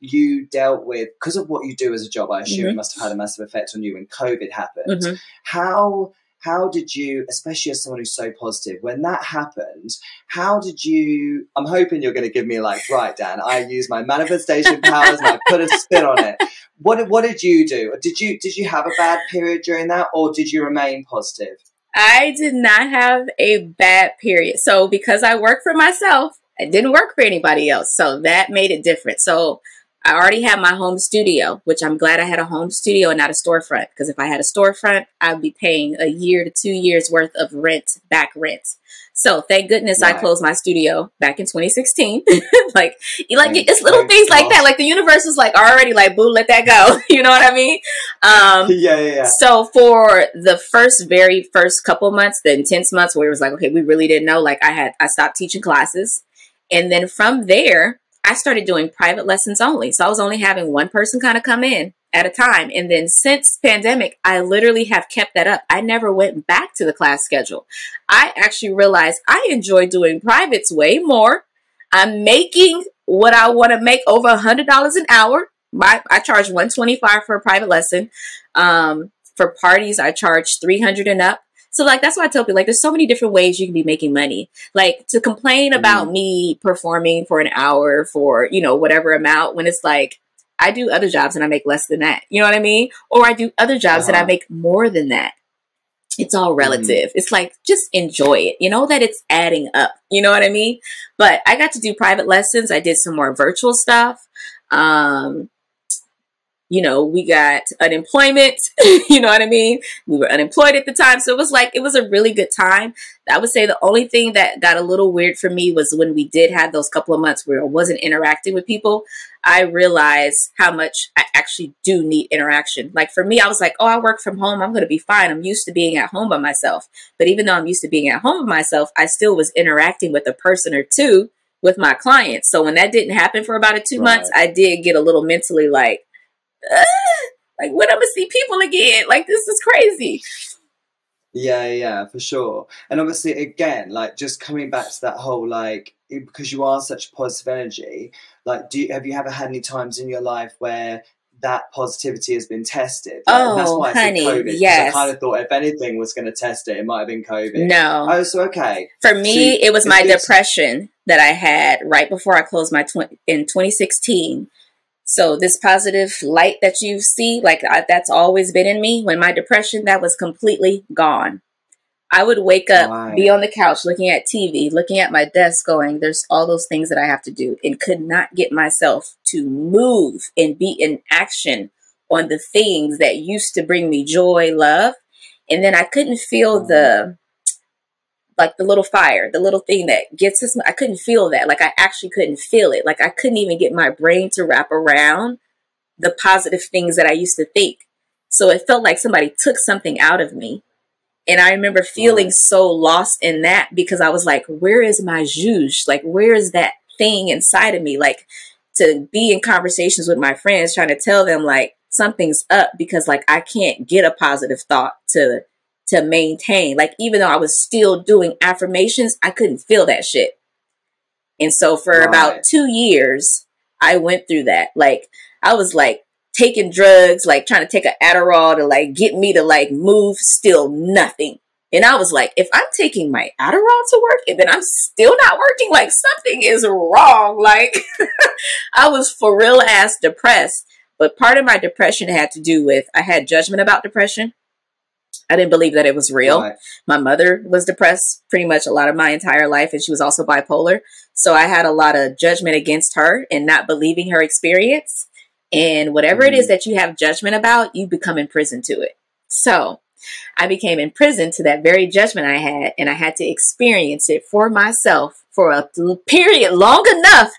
you dealt with, because of what you do as a job. I assume it Mhm. must have had a massive effect on you when COVID happened. Mhm. How how did you, especially as someone who's so positive, when that happened, how did you? I'm hoping you're going to give me like, right, Dan, I use my manifestation powers and I put a spin on it. What did- what did you do? Did you did you have a bad period during that, or did you remain positive? I did not have a bad period. So because I work for myself, I didn't work for anybody else. So that made it different. So I already had my home studio, which I'm glad I had a home studio and not a storefront. Because if I had a storefront, I'd be paying a year to two years worth of rent, back rent. So thank goodness I closed my studio back in 2016. like, like it's little things like that. Like the universe is like already like, boo, let that go. you know what I mean? Um, yeah, yeah, yeah. so for the first, very first couple months, the intense months where it was like, okay, we really didn't know. Like I had, I stopped teaching classes, and then from there, I started doing private lessons only. So I was only having one person kind of come in at a time. And then since pandemic, I literally have kept that up. I never went back to the class schedule. I actually realized I enjoy doing privates way more. I'm making what I want to make over a hundred dollars an hour. My I charge 125 for a private lesson. Um, for parties, I charge 300 and up. So like that's why I tell people like there's so many different ways you can be making money. Like to complain about me performing for an hour for, you know, whatever amount when it's like I do other jobs and I make less than that. You know what I mean? Or I do other jobs and I Uh-huh. make more than that. It's all relative. It's like just enjoy it. You know that it's adding up. You know what I mean? But I got to do private lessons. I did some more virtual stuff. Um, you know, we got unemployment. you know what I mean? We were unemployed at the time. So it was like, it was a really good time. I would say the only thing that got a little weird for me was when we did have those couple of months where I wasn't interacting with people. I realized how much I actually do need interaction. Like for me, I was like, oh, I work from home. I'm going to be fine. I'm used to being at home by myself. But even though I'm used to being at home by myself, I still was interacting with a person or two with my clients. So when that didn't happen for about a two Right. months, I did get a little mentally like, "Ugh, like when I'm gonna see people again? Like this is crazy. Yeah, yeah, for sure. And obviously, again, like just coming back to that whole like because you are such positive energy. Like, do you, have you ever had any times in your life where that positivity has been tested? Like, and that's Oh, why I honey, said COVID. yes. I kind of thought if anything was going to test it, it might have been COVID. No. Oh, so okay. For me, See, it was my depression that I had right before I closed my tw- in 2016. So this positive light that you see, like I, that's always been in me. When my depression, that was completely gone. I would wake up, Right. be on the couch looking at TV, looking at my desk, going, There's all those things that I have to do, and could not get myself to move and be in action on the things that used to bring me joy, love. And then I couldn't feel the mm-hmm. Like the little fire, the little thing that gets us. I couldn't feel that. Like I actually couldn't feel it. Like I couldn't even get my brain to wrap around the positive things that I used to think. So it felt like somebody took something out of me. And I remember feeling so lost in that because I was like, where is my juge? Like, where is that thing inside of me? Like, to be in conversations with my friends, trying to tell them, like, something's up because, like, I can't get a positive thought to to maintain. Like, even though I was still doing affirmations, I couldn't feel that shit. And so for Right. about two years, I went through that. Like, I was like taking drugs, like trying to take an Adderall to like get me to like move, still nothing. And I was like, if I'm taking my Adderall to work and then I'm still not working, like something is wrong. Like I was for real ass depressed. But part of my depression had to do with I had judgment about depression. I didn't believe that it was real. Right. my mother was depressed pretty much a lot of my entire life and she was also bipolar. So i had a lot of judgment against her and not believing her experience. And whatever it is mm-hmm. that you have judgment about you become imprisoned to it. So i became imprisoned to that very judgment i had and i had to experience it for myself for a period long enough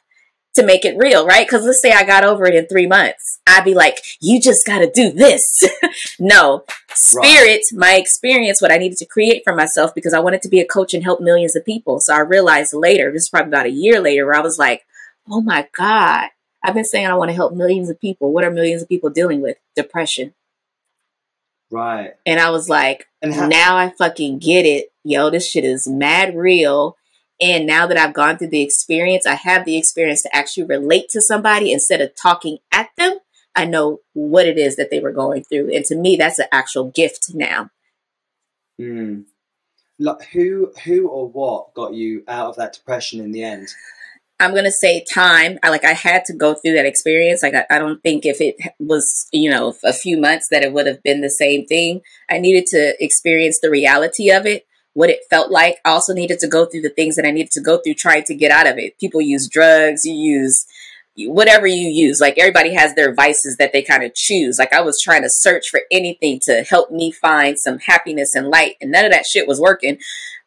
to make it real, right? Because let's say I got over it in three months. I'd be like, you just got to do this. no, spirit, my experience, what I needed to create for myself because I wanted to be a coach and help millions of people. So I realized later, this is probably about a year later, where I was like, oh my God, I've been saying I want to help millions of people. What are millions of people dealing with? Depression. Right. And I was like, And how, now I fucking get it. Yo, this shit is mad real. And now that I've gone through the experience, I have the experience to actually relate to somebody instead of talking at them. I know what it is that they were going through. And to me, that's an actual gift now. Mm. Like who, who or what got you out of that depression in the end? I'm gonna say time. I like I had to go through that experience. Like I, I don't think if it was you know a few months that it would have been the same thing. I needed to experience the reality of it, what it felt like. I also needed to go through the things that I needed to go through trying to get out of it. People use drugs. You use whatever you use. Like everybody has their vices that they kind of choose. Like I was trying to search for anything to help me find some happiness and light, and none of that shit was working.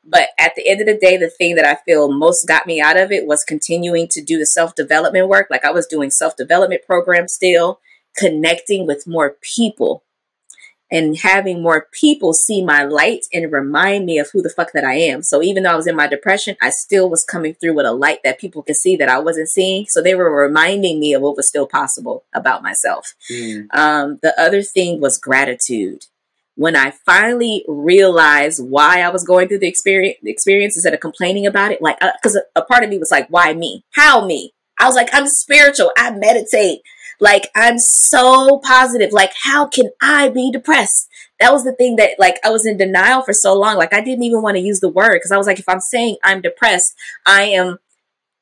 But at the end of the day, the thing that I feel most got me out of it was continuing to do the self development work. Like I was doing self development programs still, connecting with more people and having more people see my light and remind me of who the fuck that I am. So even though I was in my depression, I still was coming through with a light that people could see that I wasn't seeing. So they were reminding me of what was still possible about myself. Mm. Um, the other thing was gratitude. When I finally realized why I was going through the experience, the experience instead of complaining about it, like, because a, a part of me was like, why me? How me? I was like, I'm spiritual. I meditate. Like, I'm so positive. Like, how can I be depressed? That was the thing that, like, I was in denial for so long. Like, I didn't even want to use the word because I was like, if I'm saying I'm depressed, I am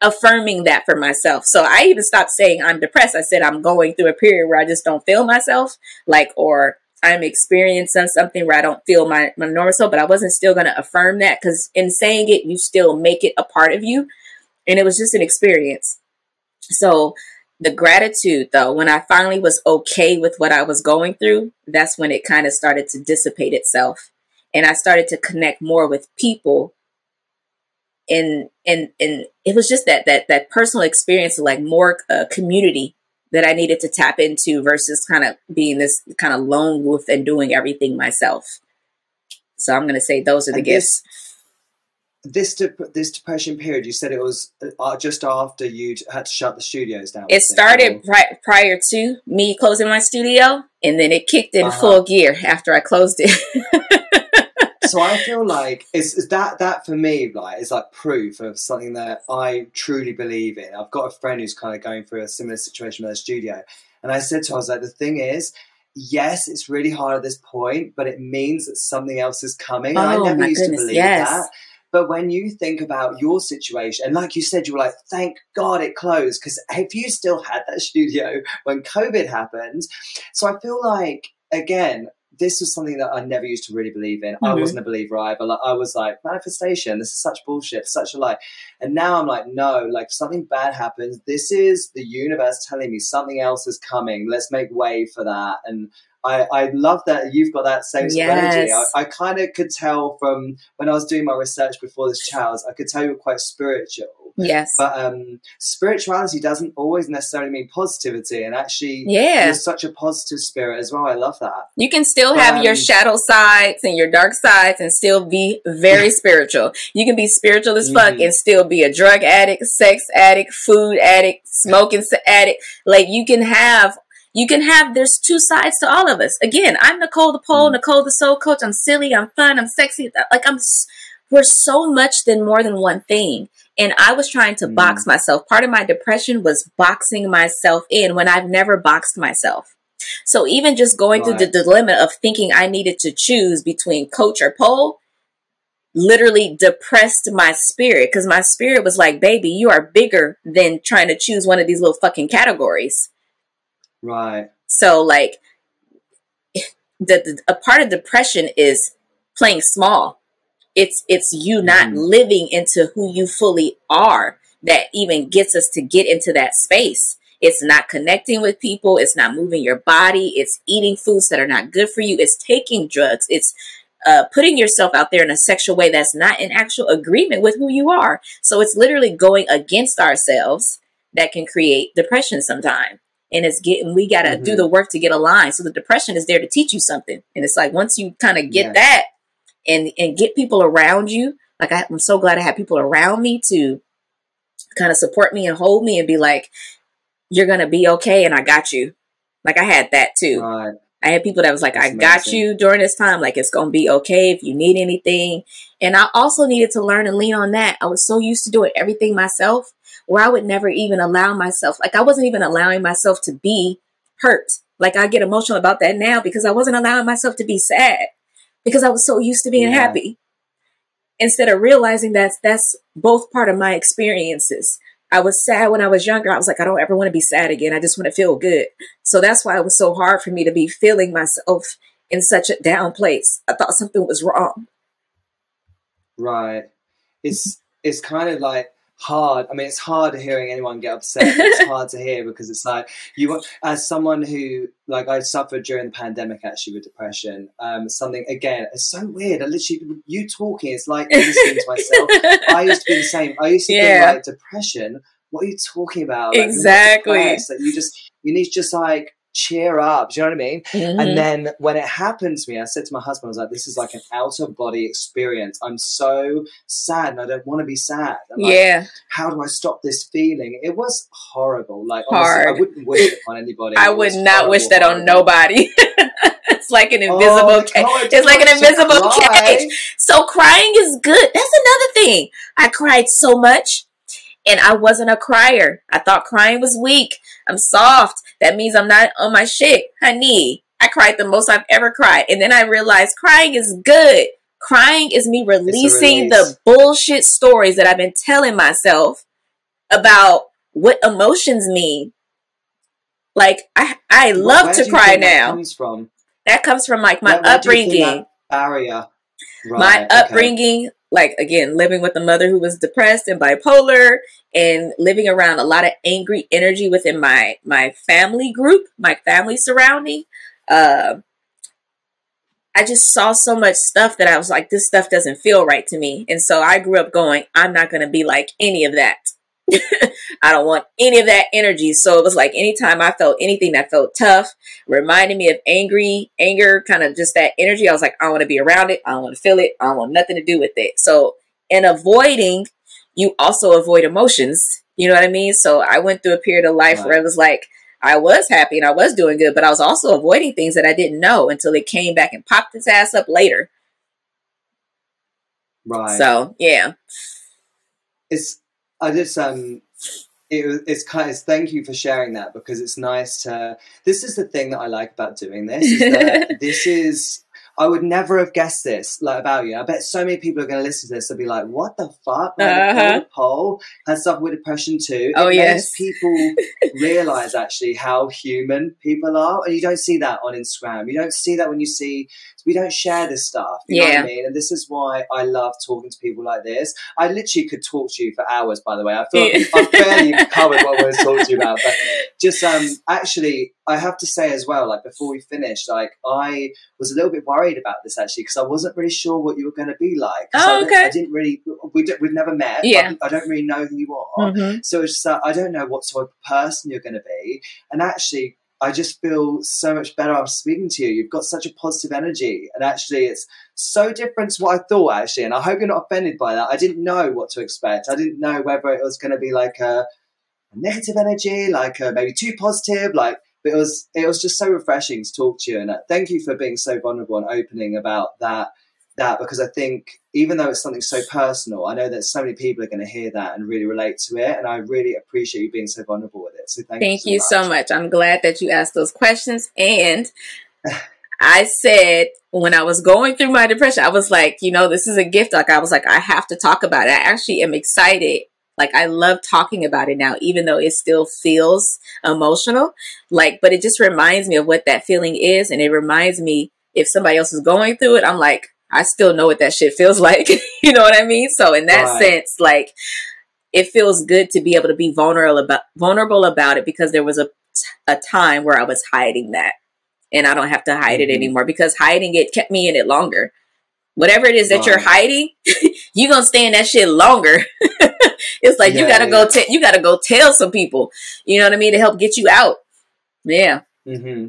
affirming that for myself. So I even stopped saying I'm depressed. I said I'm going through a period where I just don't feel myself, like, or I'm experiencing something where I don't feel my, my normal self, but I wasn't still going to affirm that because in saying it, you still make it a part of you. And it was just an experience. So the gratitude, though, when I finally was okay with what I was going through, that's when it kind of started to dissipate itself. And I started to connect more with people and and and it was just that that that personal experience of like more uh, community that I needed to tap into versus kind of being this kind of lone wolf and doing everything myself. So I'm going to say those are the And gifts. This de- this depression period, you said it was uh, just after you'd had to shut the studios down. It started pri- prior to me closing my studio, and then it kicked in Uh-huh. full gear after I closed it. so I feel like it's, that that for me like is like proof of something that I truly believe in. I've got a friend who's kind of going through a similar situation with her studio, and I said to her, I was like, the thing is. Yes, it's really hard at this point, but it means that something else is coming. And I Oh, never my used goodness, to believe yes. that. But when you think about your situation, and like you said, you were like, thank God it closed. Because if you still had that studio when COVID happened, so I feel like, again, this was something that I never used to really believe in. I Mhm. wasn't a believer either. Like, I was like, manifestation, this is such bullshit, such a lie. And now I'm like, no, like something bad happens. This is the universe telling me something else is coming. Let's make way for that. And I, I love that you've got that same of energy. I, Yes. I kind of could tell from when I was doing my research before this Charles, I could tell you were quite spiritual. Yes. But um, spirituality doesn't always necessarily mean positivity. And actually, yeah. you're such a positive spirit as well. I love that. You can still have your Um, shadow sides and your dark sides and still be very spiritual. You can be spiritual as fuck Mhm. and still be a drug addict, sex addict, food addict, smoking addict. Like you can have you can have there's two sides to all of us. Again, I'm Nicole the pole, Mm. Nicole the soul coach. I'm silly, I'm fun, I'm sexy. Like I'm we're so much than more than one thing. And I was trying to Mm. box myself. Part of my depression was boxing myself in when I've never boxed myself. So even just going through the dilemma of thinking I needed to choose between coach or pole literally depressed my spirit because my spirit was like, baby, you are bigger than trying to choose one of these little fucking categories. Right. So like the, the a part of depression is playing small. It's it's you not Mhm. living into who you fully are that even gets us to get into that space. It's not connecting with people, it's not moving your body, it's eating foods that are not good for you, it's taking drugs, it's uh, putting yourself out there in a sexual way that's not in actual agreement with who you are. So it's literally going against ourselves that can create depression sometimes and it's getting we got to do the mm-hmm. work to get aligned so the depression is there to teach you something and it's like once you kind of get that and and get people around you like I, i'm so glad i have people around me to kind of support me and hold me and be like you're gonna be okay and i got you like i had that too Right. I had people that was like, That's I got amazing. you during this time. Like, it's going to be okay if you need anything. And I also needed to learn and lean on that. I was so used to doing everything myself where I would never even allow myself, like, I wasn't even allowing myself to be hurt. Like, I get emotional about that now because I wasn't allowing myself to be sad because I was so used to being Yeah. happy. Instead of realizing that that's both part of my experiences. I was sad when I was younger. I was like, I don't ever want to be sad again. I just want to feel good. So that's why it was so hard for me to be feeling myself in such a down place. I thought something was wrong. Right. It's it's kind of like hard. I mean, it's hard hearing anyone get upset. It's hard to hear because it's like you, as someone who like I suffered during the pandemic actually with depression. Um, something again, it's so weird. I literally you talking, it's like listening to myself. I used to be the same. I used to Yeah. think like depression. What are you talking about? Like, Exactly. Like, you just you need to just like cheer up. Do you know what I mean? Mhm. And then when it happened to me, I said to my husband, I was like, this is like an out of body experience. I'm so sad and I don't want to be sad. I'm like, yeah, how do I stop this feeling? It was horrible. Like, honestly. I wouldn't wish it on anybody. I It would not wish horrible, that on nobody. it's like an Oh, invisible cage. God, It's like an invisible cage. So crying is good. That's another thing. I cried so much and I wasn't a crier. I thought crying was weak. I'm soft. That means I'm not on my shit. Honey, I cried the most I've ever cried. And then I realized crying is good. Crying is me releasing the bullshit stories that I've been telling myself about what emotions mean. Like I I love Where to cry think that now. comes from That comes from like my Where- where do you think upbringing barrier. my upbringing, okay. Like again living with a mother who was depressed and bipolar and living around a lot of angry energy within my my family group my family surrounding uh, i just saw so much stuff that i was like this stuff doesn't feel right to me. And so i grew up going i'm not going to be like any of that I don't want any of that energy. So it was like anytime I felt anything that felt tough, reminded me of angry, anger, kind of just that energy, I was like, I don't want to be around it. I don't want to feel it. I don't want nothing to do with it. So in avoiding, you also avoid emotions. You know what I mean? So I went through a period of life where it was like, I was happy and I was doing good, but I was also avoiding things that I didn't know until it came back and popped its ass up later. Right. So yeah. it's I just um it, it's kind of thank you for sharing that because it's nice to this is the thing that I like about doing this is that this is I would never have guessed this like about you. I bet so many people are going to listen to this and be like, "What the fuck?" Like, Uh-huh. Pole has suffered with depression too. Oh, it yes. makes people realize actually how human people are. And you don't see that on Instagram. You don't see that when you see, we don't share this stuff. You know what Yeah. I mean? And this is why I love talking to people like this. I literally could talk to you for hours, by the way. I feel Yeah. I've barely covered what I was talking to you about. But just um actually I have to say as well, like before we finished, like I was a little bit worried about this actually because I wasn't really sure what you were going to be like. Oh, I, okay. I didn't really. We don't, we've never met. Yeah. I, I don't really know who you are. Mhm. So it's just that I don't know what sort of person you're going to be, and actually. I just feel so much better after speaking to you. You've got such a positive energy, and actually, it's so different to what I thought. Actually, and I hope you're not offended by that. I didn't know what to expect. I didn't know whether it was going to be like a, a negative energy, like a, maybe too positive, like but it was it was just so refreshing to talk to you and uh, thank you for being so vulnerable and opening about that that because I think even though it's something so personal, I know that so many people are going to hear that and really relate to it, and I really appreciate you being so vulnerable with it. So thank, Thank you you so so much. much. I'm glad that you asked those questions. And I said when I was going through my depression, I was like, you know, this is a gift. Like I was like, I have to talk about it. I actually am excited. Like I love talking about it now, even though it still feels emotional. Like, but it just reminds me of what that feeling is, and it reminds me if somebody else is going through it, I'm like, I still know what that shit feels like. you know what I mean? So in that Right. sense, like it feels good to be able to be vulnerable about vulnerable about it because there was a a time where I was hiding that, and I don't have to hide Mhm. it anymore because hiding it kept me in it longer. Whatever it is that you're hiding, you gonna stay in that shit longer. it's like you gotta go. yeah. Te- you gotta go tell some people. You know what I mean to help get you out. Yeah. hmm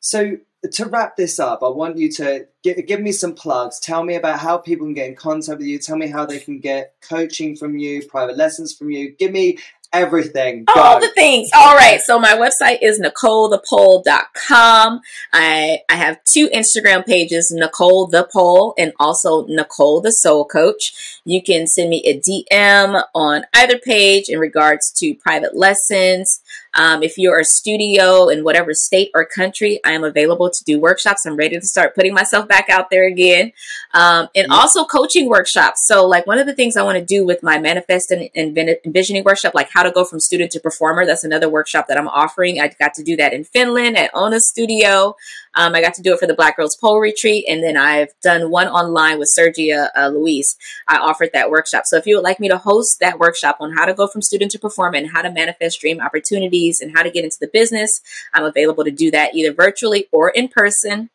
So to wrap this up, I want you to give, give me some plugs. Tell me about how people can get in contact with you. Tell me how they can get coaching from you, private lessons from you. Give me everything. Go. all the things. All right. So my website is NicoleThePole.com. I I have two Instagram pages, Nicole the Pole and also Nicole the Soul Coach. You can send me a DM on either page in regards to private lessons. Um, if you're a studio in whatever state or country, I am available to do workshops. I'm ready to start putting myself back out there again. Um, and Yeah. also coaching workshops. So, like, one of the things I want to do with my manifesting and ven- envisioning workshop, like how to go from student to performer, that's another workshop that I'm offering. I got to do that in Finland at Ona Studio. Um, I got to do it for the Black Girls Pole Retreat. And then I've done one online with Sergia uh, Luis. I offered that workshop. So, if you would like me to host that workshop on how to go from student to performer and how to manifest dream opportunities and how to get into the business, I'm available to do that either virtually or in person.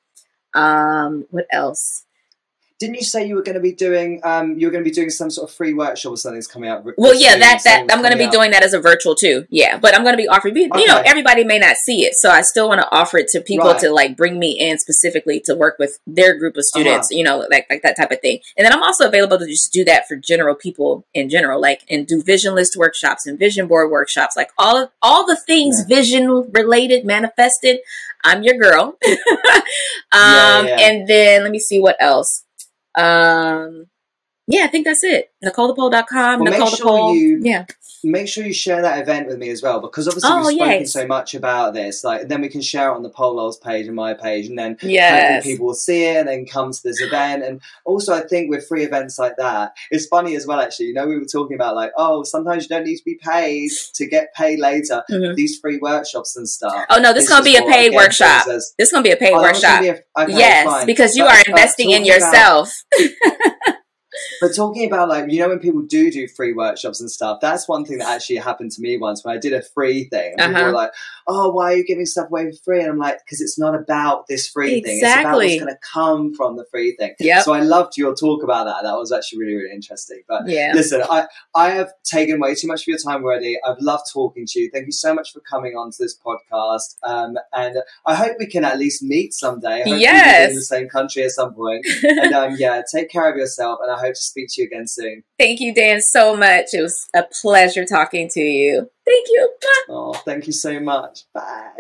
Um, what else? Didn't you say you were going to be doing? Um, you were going to be doing some sort of free workshop or something's coming out. Well, yeah, that that I'm going to be out. doing that as a virtual too. Yeah, but I'm going to be offering. You know, everybody may not see it, so I still want to offer it to people Right. to like bring me in specifically to work with their group of students. Uh-huh. You know, like like that type of thing. And then I'm also available to just do that for general people in general, like and do vision list workshops and vision board workshops, like all of all the things vision related, manifested. I'm your girl. um, Yeah, yeah. and then let me see what else. Um, yeah, I think that's it. NicoleThePole.com. Well, make Nicole sure the Pole. you- yeah. Make sure you share that event with me as well, because obviously Oh, we've spoken yes. so much about this. Like, then we can share it on the Polers page and my page, and then Yes. people will see it and then come to this event. And also, I think with free events like that, it's funny as well. Actually, you know, we were talking about like, oh, sometimes you don't need to be paid to get paid later. Mhm. These free workshops and stuff. Oh no, this is gonna be a paid again, workshop. This is gonna be a paid Oh, workshop. a- okay, yes, fine. because you But, are investing in yourself. But talking about like you know when people do do free workshops and stuff, that's one thing that actually happened to me once when I did a free thing. And People Uh-huh. were like, "Oh, why are you giving stuff away for free?" And I'm like, "Because it's not about this free thing. It's about what's going to come from the free thing." Yep. So I loved your talk about that. That was actually really really interesting. But yeah. listen, I I have taken way too much of your time already. I've loved talking to you. Thank you so much for coming on to this podcast. Um, and I hope we can at least meet someday. Hopefully Yes. in the same country at some point. and um, yeah, take care of yourself, and I hope to speak to you again soon. Thank you, Dan, so much. It was a pleasure talking to you. Thank you. Oh, thank you so much. Bye.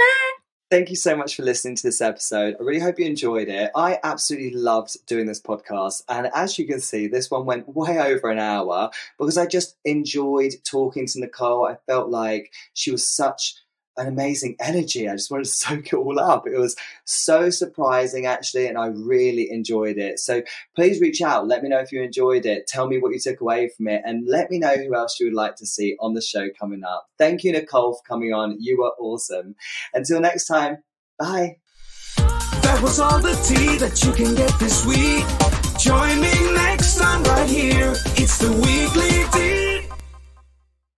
Thank you so much for listening to this episode. I really hope you enjoyed it. I absolutely loved doing this podcast. And as you can see, this one went way over an hour because I just enjoyed talking to Nicole. I felt like she was such an amazing energy. I just wanted to soak it all up. It was so surprising, actually, and I really enjoyed it. So please reach out. Let me know if you enjoyed it. Tell me what you took away from it, and let me know who else you would like to see on the show coming up. Thank you, Nicole, for coming on. You were awesome. Until next time, bye. That was all the tea that you can get this week. Join me next time right here. It's the weekly